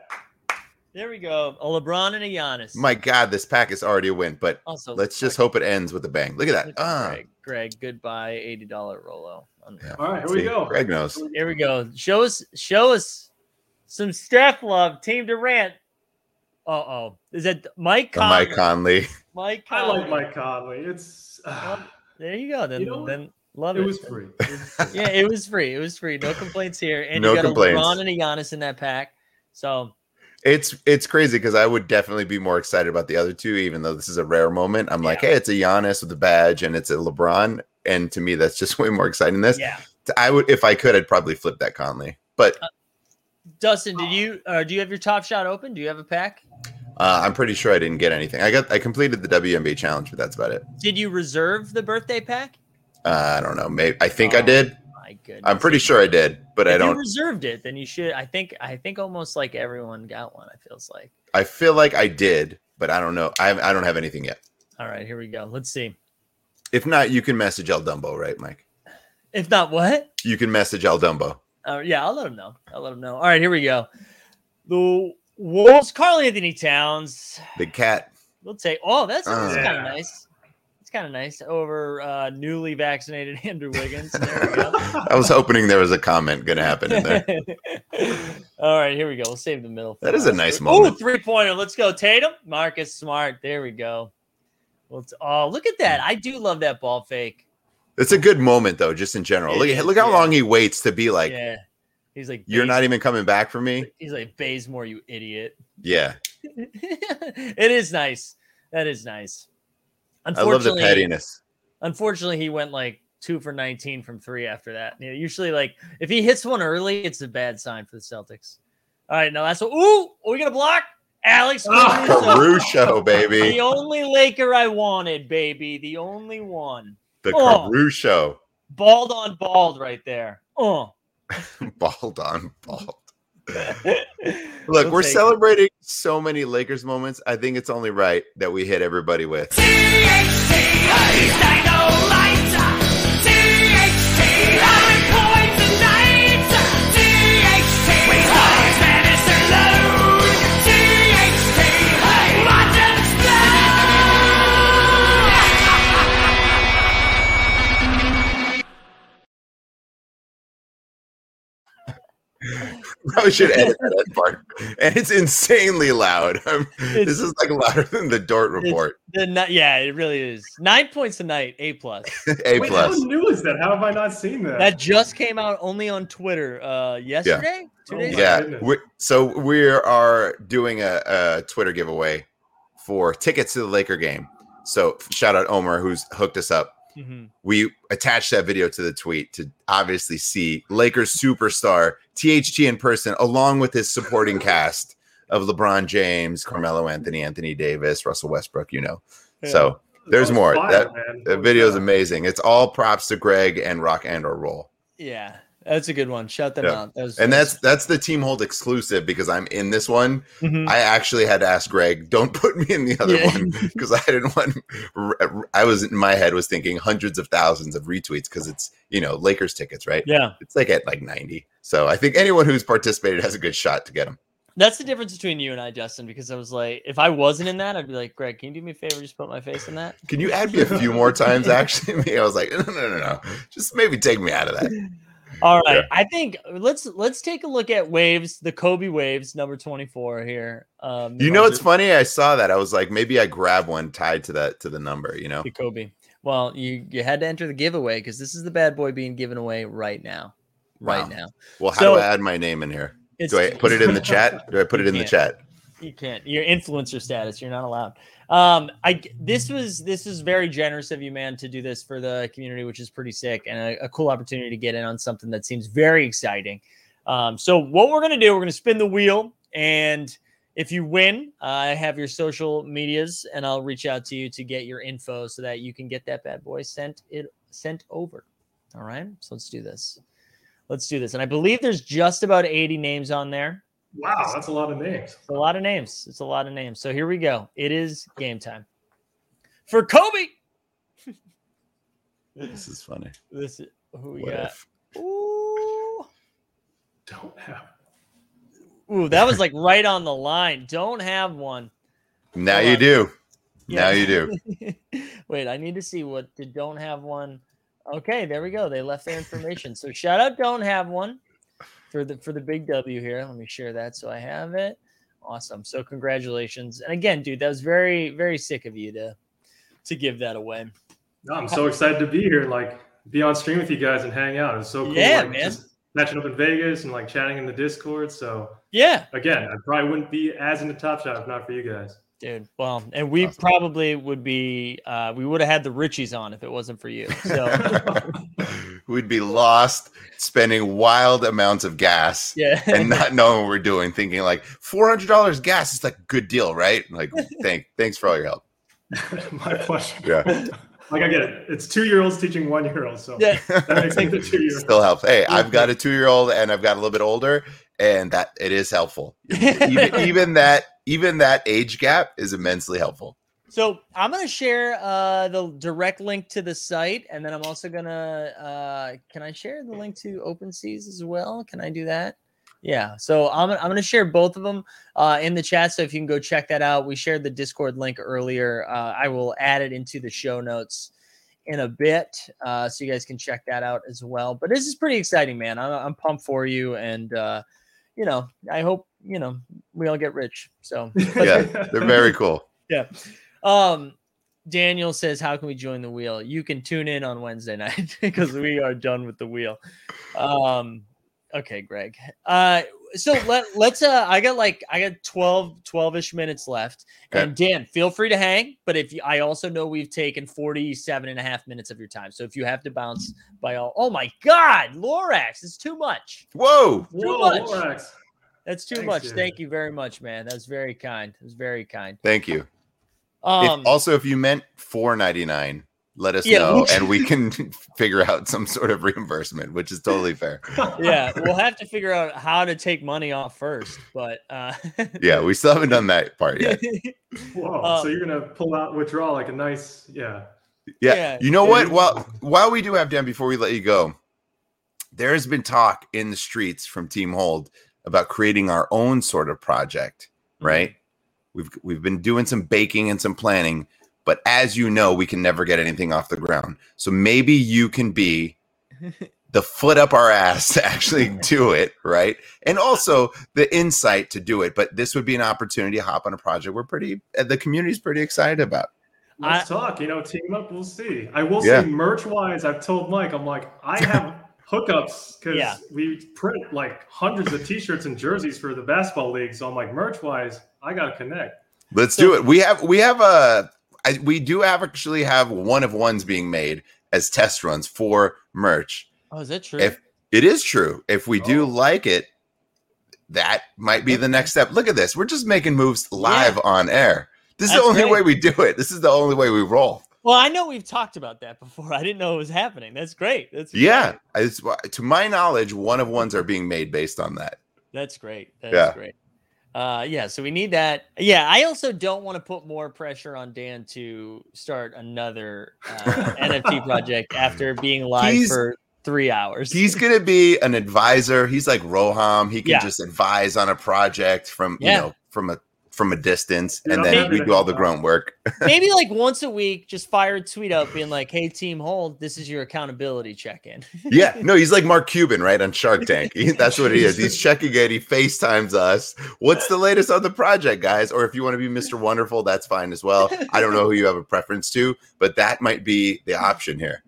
There we go. A LeBron and a Giannis. My God, this pack is already a win, but also, let's just hope it ends with a bang. Look at that. look at Ah, Greg. Greg, goodbye, eighty dollar Rolo. Yeah. All right, here we go. Greg knows. Here we go. Show us, show us some Steph love. Team Durant. Uh oh. Is that Mike The Conley? Mike Conley. Mike I Conley. like Mike Conley. It's uh, There you go. Then, You know what? then love it it. was free. It was free. Yeah, it was free. It was free. No complaints here. And No you got complaints. a LeBron and a Giannis in that pack. So It's it's crazy because I would definitely be more excited about the other two, even though this is a rare moment. I'm like, hey, it's a Giannis with a badge and it's a LeBron, and to me, that's just way more exciting than this. yeah. I would, if I could, I'd probably flip that Conley. But Dustin, did you uh, do you have your top shot open? Do you have a pack? uh, I'm pretty sure I didn't get anything. I got I completed the WNBA challenge, but that's about it. Did you reserve the birthday pack? Uh, I don't know. Maybe I think I Oh, did. My goodness. I'm pretty sure I did, but if I don't. you reserved it, then you should. I think. I think almost like everyone got one. It feels like. I feel like I did, but I don't know. I I don't have anything yet. All right, here we go. Let's see. If not, you can message El Dumbo, right, Mike? If not, what? You can message El Dumbo. Uh, yeah, I'll let him know. I'll let him know. All right, here we go. The Wolves, Karl-Anthony Towns. Big cat. We'll take. Oh, that's, that's Uh. kind of nice. It's kind of nice over uh, newly vaccinated Andrew Wiggins. There we go. I was hoping there was a comment going to happen in there. All right, here we go. We'll save the middle. That is a nice moment. three pointer. Let's go, Tatum. Marcus Smart. There we go. Well, it's, oh, look at that. I do love that ball fake. It's a good moment though, just in general. It Look, is, look how yeah. long he waits to be like, yeah. He's like, "You're not even coming back for me." He's like, Bazemore, you idiot. Yeah, it is nice. That is nice. I love the Unfortunately, pettiness. unfortunately, he went like two for 19 from three after that. You know, usually, like if he hits one early, it's a bad sign for the Celtics. All right, now that's what. Ooh, are we gonna block Alex? Ah, Caruso. Caruso, baby, the only Laker I wanted, baby. The only one. the Oh. Caruso, Bald on bald right there. Oh. bald on bald. Look, Look, we're celebrating so many Lakers moments. I think it's only right that we hit everybody with. Probably should edit that part. And it's insanely loud. Um, this is like louder than the Dort report. The, yeah, it really is. Nine points a night, A plus. A Wait, plus. how new is that? How have I not seen that? That just came out only on Twitter uh yesterday, two Oh days. my? Yeah, goodness. we so we are doing a, a Twitter giveaway for tickets to the Laker game. So shout out Omar who's hooked us up. Mhm. We attached that video to the tweet to obviously see Lakers superstar THT in person, along with his supporting cast of LeBron James, Carmelo Anthony, Anthony Davis, Russell Westbrook. You know, so there's That more. fire, That man. the video is amazing. It's all props to Greg and Rock and or Roll. Yeah, that's a good one. Shout them Yeah. out. That was, And that's that's the team hold exclusive because I'm in this one. Mhm. I actually had to ask Greg, don't put me in the other Yeah. one because I didn't want. I was in my head was thinking hundreds of thousands of retweets because it's you know Lakers tickets, right? yeah. It's like at like ninety. So I think anyone who's participated has a good shot to get them. That's the difference between you and I, Justin, because I was like, if I wasn't in that, I'd be like, Greg, can you do me a favor? Just put my face in that. Can you add me a few more times? Actually, I was like, no, no, no, no. Just maybe take me out of that. All right. I think let's let's take a look at waves, the Kobe waves, number 24 here. Um You know, it's funny. I saw that. I was like, maybe I grab one tied to that to the number. You know, the Kobe. Well, you you had to enter the giveaway because this is the bad boy being given away right now. Right now. well, how So- do I add my name in here? Do I put it in the chat? Do I put it in the chat? You can't. Your influencer status. You're not allowed. Um, I this was this is very generous of you, man, to do this for the community, which is pretty sick and a, a cool opportunity to get in on something that seems very exciting. Um, so what we're gonna do, we're gonna spin the wheel, and if you win, I have your social medias, and I'll reach out to you to get your info so that you can get that bad boy sent it sent over. All right, so let's do this. Let's do this, and I believe there's just about 80 names on there. Wow, that's a lot of names. It's a lot of names. It's a lot of names. So here we go. It is game time for Kobe. This is funny. This is who we What got. if? Ooh, Don't have. Ooh, that was like right on the line. Don't have one. Now Hold you on. do. Yeah. Now you do. Wait, I need to see what did don't have one. Okay, there we go. They left their information. So shout out don't have one for the for the big W here. Let me share that so I have it. Awesome. So congratulations. And again, dude, that was very very sick of you to to give that away. No, I'm so excited to be here like be on stream with you guys and hang out. It's so cool. Yeah, like, man. Just catching up in Vegas and like chatting in the Discord. So Yeah, again, I probably wouldn't be as into Top Shot if not for you guys. dude. Well, and we Awesome. probably would be uh we would have had the Richies on if it wasn't for you. So We'd be lost spending wild amounts of gas yeah. and not knowing what we're doing, thinking like four hundred dollars gas is like a good deal, right? Like, thank thanks for all your help. My pleasure. Yeah. Like I get it. It's two year olds teaching one year olds. So yeah. that makes me the two year Still helps. Hey, I've got a two year old and I've got a little bit older, and that it is helpful. Even, even that even that age gap is immensely helpful. So I'm gonna share uh, the direct link to the site, and then I'm also gonna. Uh, can I share the link to OpenSeas as well? Can I do that? Yeah. So I'm I'm gonna share both of them uh, in the chat. So if you can go check that out, we shared the Discord link earlier. Uh, I will add it into the show notes in a bit, uh, so you guys can check that out as well. But this is pretty exciting, man. I'm, I'm pumped for you, and uh, you know, I hope you know we all get rich. So Yeah, they're very cool. yeah. Um, Daniel says, "How can we join the wheel? You can tune in on Wednesday night because we are done with the wheel." Um, okay, Greg. Uh, so let let's. Uh, I got like I got 12 12ish minutes left, Okay. and Dan, feel free to hang. But if you, I also know we've taken 47 and a half minutes of your time, so if you have to bounce by all, oh my God, Lorax, it's too much. Whoa. Too Whoa, much. Lorax. That's too Thanks, much. dude. Thank you very much, man. That's very kind. That's very kind. Thank you. Um, if, also, if you meant four ninety nine, let us Yeah, know we'll- and we can figure out some sort of reimbursement, which is totally fair. yeah, we'll have to figure out how to take money off first, but uh Yeah, we still haven't done that part yet. Whoa. Uh, so you're gonna pull out withdraw like a nice yeah. Yeah. Yeah. You know what? While while we do have Dan, before we let you go, there has been talk in the streets from Team Hold about creating our own sort of project, right? We've we've been doing some baking and some planning, but as you know, we can never get anything off the ground. So maybe you can be the foot up our ass to actually do it, right? And also the insight to do it. But this would be an opportunity to hop on a project we're pretty uh, the community's pretty excited about. Let's talk. You know, team up. We'll see. I will Yeah. say, merch wise, I've told Mike, I'm like, I have hookups because Yeah. we print like hundreds of T-shirts and jerseys for the basketball league. So I'm like, merch wise, I gotta connect. Let's So- do it. We have we have a I, we do have actually have one of ones being made as test runs for merch. Oh, is that true? If it is true, if we do Oh. like it, that might be the next step. Look at this. We're just making moves live on air. This is the only great. way we do it. This is the only way we roll. well, I know we've talked about that before. I didn't know it was happening. That's great. That's Yeah, it's, to my knowledge, one of ones are being made based on that. That's great. That's Yeah. great. Uh, yeah, so we need that. Yeah, I also don't want to put more pressure on Dan to start another uh, NFT project after being live He's- for three hours. He's gonna be an advisor. He's like Roham. He can Yeah. just advise on a project from Yeah. you know from a from a distance, and I'm then happy we do all the grunt work. maybe like once a week, just fire a tweet up being like, "Hey, team, hold. This is your accountability check-in." yeah, no, he's like Mark Cuban, right on Shark Tank. He- that's what he is. He's checking it. He FaceTimes us. What's the latest on the project, guys? Or if you want to be Mr. Wonderful, that's fine as well. I don't know who you have a preference to, but that might be the option here.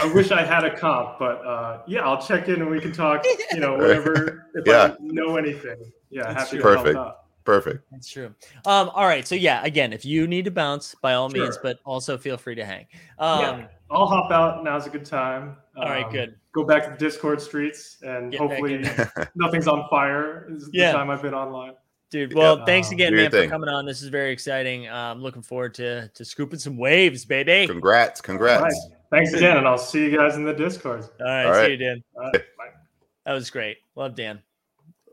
I wish I had a comp, but uh, yeah, I'll check in and we can talk. You know, whatever. If Yeah. I know anything, yeah, That's happy true. to help Perfect. Out. Perfect. That's true. Um, all right. So yeah, again, if you need to bounce, by all means, but also feel free to hang. Um, yeah, I'll hop out. Now's a good time. All right, Um, good. Go back to the Discord streets, and Get hopefully nothing's on fire. Is the Yeah. time I've been online. Dude, Yeah. well, thanks Um, again, do your man, for coming on. This is very exciting. Um, looking forward to to scooping some waves, baby. Congrats. Congrats. All right. Thanks again, and I'll see you guys in the Discord. All right, All see you, Dan. All right, bye. That was great. Love Dan.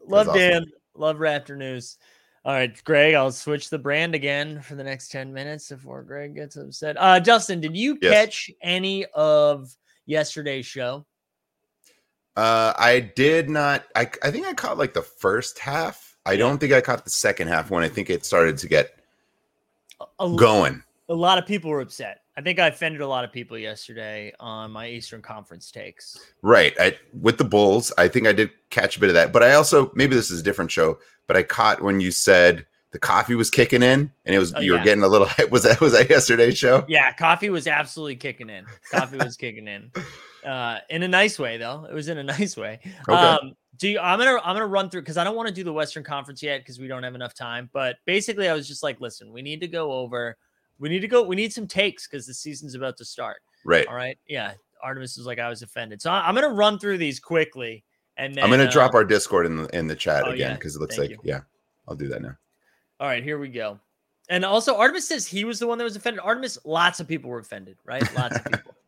Love awesome. Dan. Love Raptor News. All right, Greg, I'll switch the brand again for the next 10 minutes before Greg gets upset. Uh Dustin, did you Yes. catch any of yesterday's show? Uh, I did not. I I think I caught like the first half. I don't think I caught the second half when I think it started to get A, going. a lot of people were upset. I think I offended a lot of people yesterday on my Eastern Conference takes. Right. I, with the Bulls, I think I did catch a bit of that. But I also maybe this is a different show, but I caught when you said the coffee was kicking in and it was Oh, you were getting a little was that was that yesterday's show? Yeah, coffee was absolutely kicking in. Coffee was kicking in. Uh in a nice way though. It was in a nice way. Okay. Um do you, I'm gonna I'm gonna run through because I don't want to do the Western Conference yet because we don't have enough time. But basically, I was just like, listen, we need to go over, we need to go, we need some takes because the season's about to start. Right. All right. Yeah. Artemis was like, I was offended. So I'm gonna run through these quickly and then I'm gonna uh, drop our Discord in the in the chat oh, again yeah. because it looks Thank like you. yeah, I'll do that now. All right, here we go. And also, Artemis says he was the one that was offended. Artemis, lots of people were offended, right? Lots of people.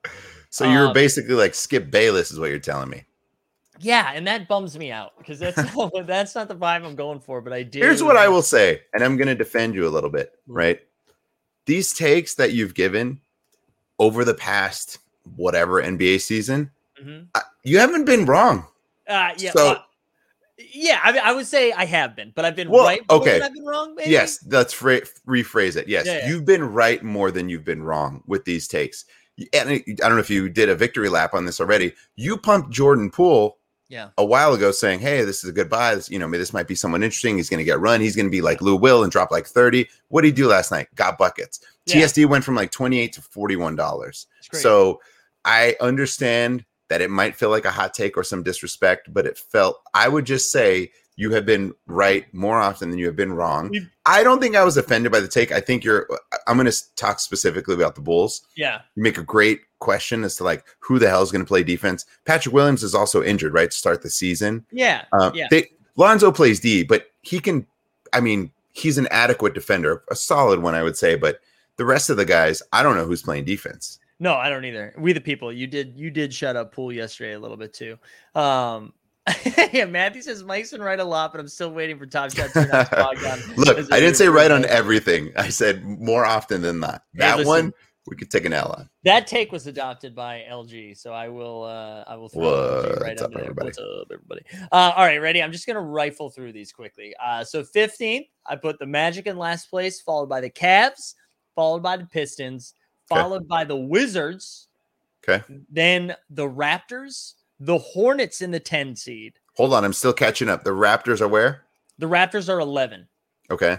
So you're Um, basically like Skip Bayless is what you're telling me. Yeah, and that bums me out because that's not, that's not the vibe I'm going for. But I did. Here's what I will say, and I'm going to defend you a little bit, Mm. right? These takes that you've given over the past whatever NBA season, Mhm. uh, you haven't been wrong. Uh, yeah. So- uh, yeah, I, mean, I would say I have been, but I've been Well, right. more than okay. I've been wrong. Maybe? Yes, let's fra- rephrase it. Yes, Yeah, yeah. you've been right more than you've been wrong with these takes. And I don't know if you did a victory lap on this already. You pumped Jordan Poole Yeah. a while ago saying, "Hey, this is a good buy. This, you know, this might be someone interesting. He's going to get run. He's going to be like Lou Will and drop like 30." What did he do last night? Got buckets. Yeah. TSD went from like 28 to 41 dollars. So I understand that it might feel like a hot take or some disrespect, but it felt I would just say you have been right more often than you have been wrong. We've- I don't think I was offended by the take. I think you're I'm going to talk specifically about the Bulls. yeah. You make a great question as to like who the hell is going to play defense. Patrick Williams is also injured, right, to start the season. Yeah. Um, Yeah. they, Lonzo plays D, but he can. I mean, he's an adequate defender, a solid one, I would say. But the rest of the guys, I don't know who's playing defense. No, I don't either. We the people. You did you did shut up Poole yesterday a little bit too. Um yeah, Matthew says Mike's been right a lot, but I'm still waiting for Top Shot to not down Look, I didn't say right on everything. I said more often than not. Hey, That listen. one we could take an L on. That take was adopted by LG, so I will uh I will throw LG right What's up, there. everybody? What's up, everybody? Uh all right, ready? I'm just gonna rifle through these quickly. Uh so 15th, I put the Magic in last place, followed by the Cavs, followed by the Pistons, Okay. followed by the Wizards, Okay. then the Raptors, the Hornets in the 10 seed. Hold on, I'm still catching up. The Raptors are where? The Raptors are 11. Okay.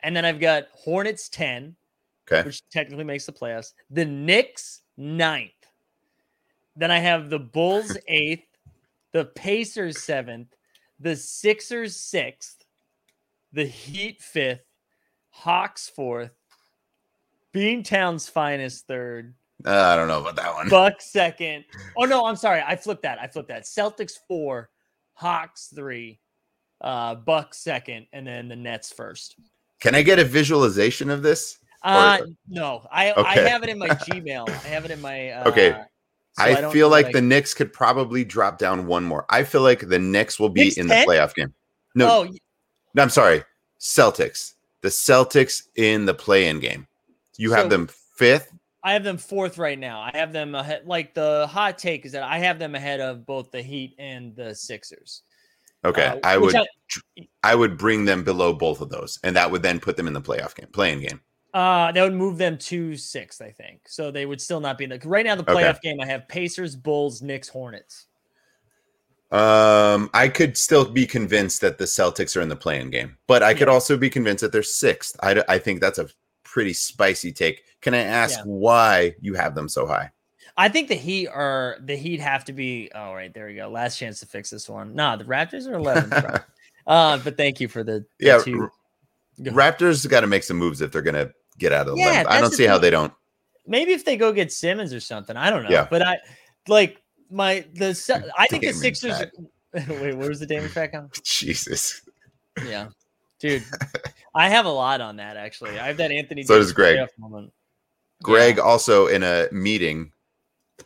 And then I've got Hornets 10, Okay. which technically makes the playoffs. The Knicks ninth. Then I have the Bulls eighth, the Pacers seventh, the Sixers sixth, the Heat fifth, Hawks fourth, Beantown's finest third, Uh, I don't know about that one. Bucks second. Oh no, I'm sorry. I flipped that. I flipped that. Celtics four, Hawks three, uh, Bucks second, and then the Nets first. Can I get a visualization of this? Uh no. I I have it in my Gmail. I have it in my uh Okay. so I, don't feel like what the I- Knicks could probably drop down one more. I feel like the Knicks will be Knicks in the playoff game. No, Oh, no, I'm sorry. Celtics. The Celtics in the play-in game. You have them fifth. I have them fourth right now. I have them ahead like the hot take is that I have them ahead of both the Heat and the Sixers. Okay, Uh, I would I would bring them below both of those, and that would then put them in the playoff game, playing game. Uh, that would move them to sixth, I think. So they would still not be in the right now. The Okay. playoff game, I have Pacers, Bulls, Knicks, Hornets. Um, I could still be convinced that the Celtics are in the playing game, but I could also be convinced that they're sixth. I, I think that's a pretty spicy take. Can I ask Yeah. why you have them so high? I think the Heat are the Heat have to be. Oh, right there we go. Last chance to fix this one. Nah, the Raptors are 11. uh, but thank you for the, the Yeah, two- Go. Raptors got to make some moves if they're going to get out of the Yeah. I don't see how they don't. maybe if they go get Simmons or something. I don't know. Yeah. But I like my the I think the Sixers. Wait, where's the Damon Fat count? Jesus. Yeah, dude, I have a lot on that actually. I have that Anthony. So Davis does Greg. moment. Greg Yeah. also in a meeting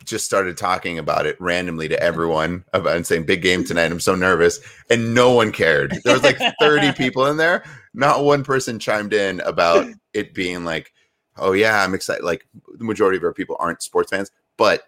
just started talking about it randomly to everyone about and saying big game tonight. I'm so nervous. And no one cared. There was like 30 people in there. Not one person chimed in about it being like, oh yeah, I'm excited. Like the majority of our people aren't sports fans, but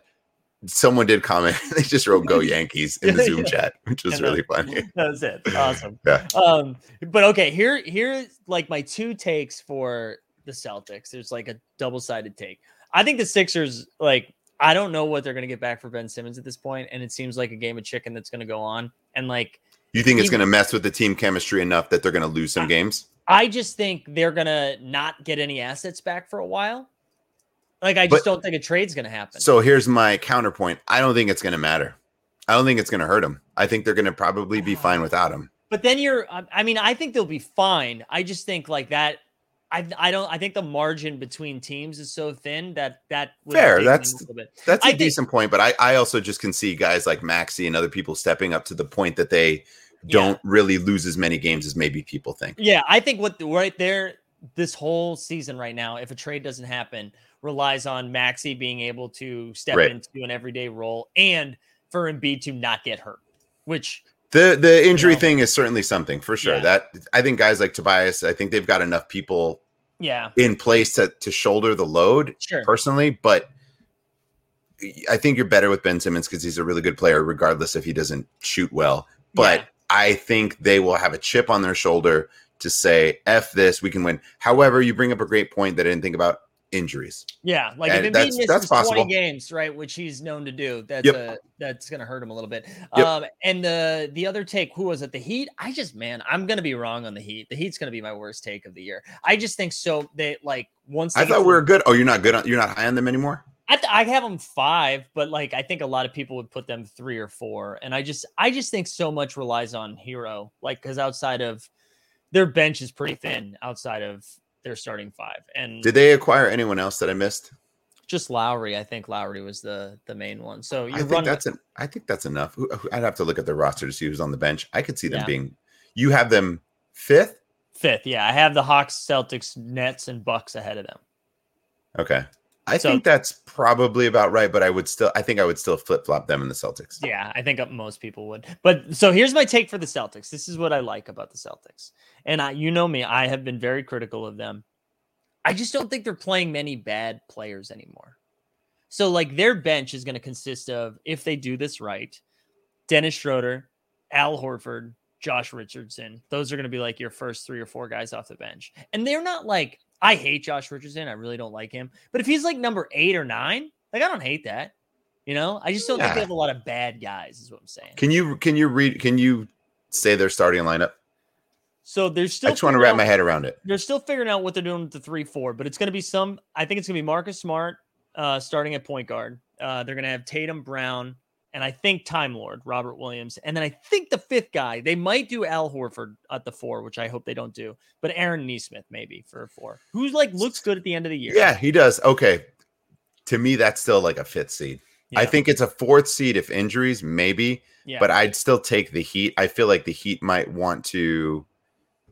someone did comment. They just wrote "Go Yankees" in the Zoom Yeah. chat, which was And really then- funny. That's it. Awesome. Yeah. Um, but okay, here here's like my two takes for the Celtics. There's like a double-sided take. I think the Sixers, like, I don't know what they're gonna get back for Ben Simmons at this point, and it seems like a game of chicken that's gonna go on. And like, You think it's going to mess with the team chemistry enough that they're going to lose some games? I just think they're gonna not get any assets back for a while. Like, I just But- don't think a trade's gonna happen. So here's my counterpoint. I don't think it's going to matter. I don't think it's going to hurt them. I think they're going to probably be ah. fine without him. But then you're, I I mean, I think they'll be fine. I just think like that. I, I don't. I think the margin between teams is so thin that that would Fair, that's- a little bit. That's a I think- decent point, but I, I also just can see guys like Maxey and other people stepping up to the point that they don't really lose as many games as maybe people think. Yeah, I think what right there, this whole season right now, if a trade doesn't happen, relies on Maxey being able to step Right. into an everyday role and for Embiid to not get hurt. Which The the injury know. thing is certainly something for sure. Yeah. That I think guys like Tobias, I think they've got enough people yeah, in place to to shoulder the load sure. personally, but I think you're better with Ben Simmons because he's a really good player, regardless if he doesn't shoot well. But Yeah. I think they will have a chip on their shoulder to say, F this, we can win. However, you bring up a great point that I didn't think about injuries. Yeah, like And if Embiid that's- misses that's possible. 20 games, right, which he's known to do, that's Yep. uh, that's gonna hurt him a little bit. Yep. Um, and the the other take, who was it? The Heat. I just man, I'm gonna be wrong on the Heat. The Heat's gonna be my worst take of the year. I just think so. They like once they I thought we were good. Oh, you're not good on you're not high on them anymore? I, th- I have them five, but like I think a lot of people would put them three or four, and I just I just think so much relies on Herro, like because outside of their bench is pretty thin outside of their starting five, and Did they acquire anyone else that I missed? just Lowry. I think Lowry was the the main one. So I you think run that's an I think that's enough. I'd have to look at the roster to see who's on the bench. I could see them Yeah. being you have them fifth? fifth. Yeah, I have the Hawks, Celtics, Nets, and Bucks ahead of them. Okay. I So- think that's probably about right, but I would still I think I would still flip flop them in the Celtics. Yeah, I think uh, most people would. But so here's my take for the Celtics. This is what I like about the Celtics. And I, you know me, I have been very critical of them. I just don't think they're playing many bad players anymore. So like their bench is going to consist of if they do this right, Dennis Schroeder, Al Horford, Josh Richardson. Those are going to be like your first 3 or 4 guys off the bench. And they're not like I hate Josh Richardson. I really don't like him. But if he's like number 8 or 9, like I don't hate that. You know, I just don't think they have a lot of bad guys, is what I'm saying. Can you can you read can you say their starting lineup? So there's still I just want to wrap my head around it. They're still figuring out what they're doing with the three four, but it's going to be some. I think it's going to be Marcus Smart uh, starting at point guard. Uh, they're going to have Tatum Brown and I think Time Lord Robert Williams, and then I think the fifth guy they might do Al Horford at the four, which I hope they don't do, but Aaron Nesmith maybe for a four, who's like looks good at the end of the year. Yeah, he does. Okay. To me, that's still like a fifth seed. I think it's a fourth seed if injuries, maybe, yeah. but I'd still take the Heat. I feel like the Heat might want to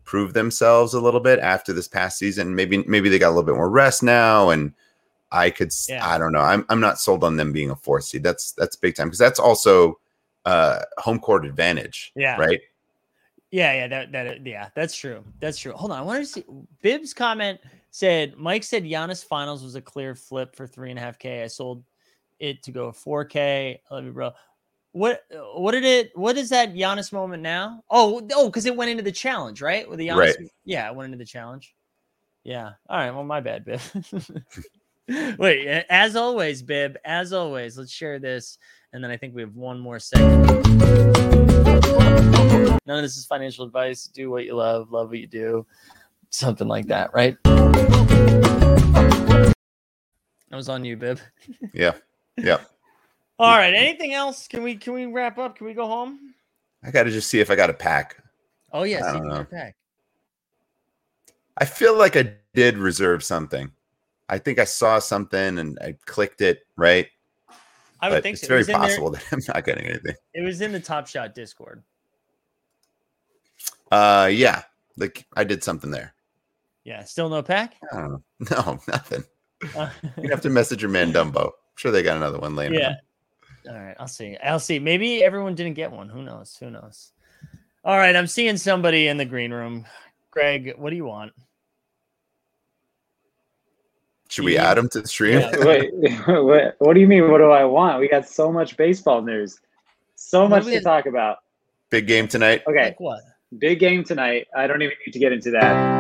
prove themselves a little bit after this past season. Maybe maybe they got a little bit more rest now, and I could. Yeah. I don't know. I'm I'm not sold on them being a fourth seed. That's that's big time because that's also uh home court advantage. Yeah. Right. Yeah, yeah, that that yeah, that's true. That's true. Hold on, I want to see. Bib's comment said Mike said Giannis finals was a clear flip for three and a half k. I sold it to go four k. I love you, bro. What what did it? What is that Giannis moment now? Oh, oh, because it went into the challenge, right? With the Giannis, Right. yeah, it went into the challenge. Yeah. All right. Well, my bad, Bib. Wait, as always, Bib. As always, let's share this, and then I think we have one more segment. None of this is financial advice. Do what you love, love what you do, something like that, right? That was on you, Bib. Yeah. Yeah. All right. Anything else? Can we can we wrap up? Can we go home? I got to just see if I got a pack. Oh yes, I you don't know. get back. I feel like I did reserve something. I think I saw something and I clicked it right. I would but think it's so. It very there- possible that I'm not getting anything. It was in the Top Shot Discord. Uh, yeah, like I did something there. Yeah. Still no pack. I don't know. No, nothing. Uh, You have to message your man Dumbo. I'm sure they got another one laying yeah. around. All right. I'll see. I'll see. Maybe everyone didn't get one. Who knows? Who knows? All right. I'm seeing somebody in the green room. Greg, what do you want? Should we add him to the stream? Yeah. Wait, what, what do you mean? What do I want? We got so much baseball news, so What much to talk about. Big game tonight. Okay, Like what? big game tonight. I don't even need to get into that.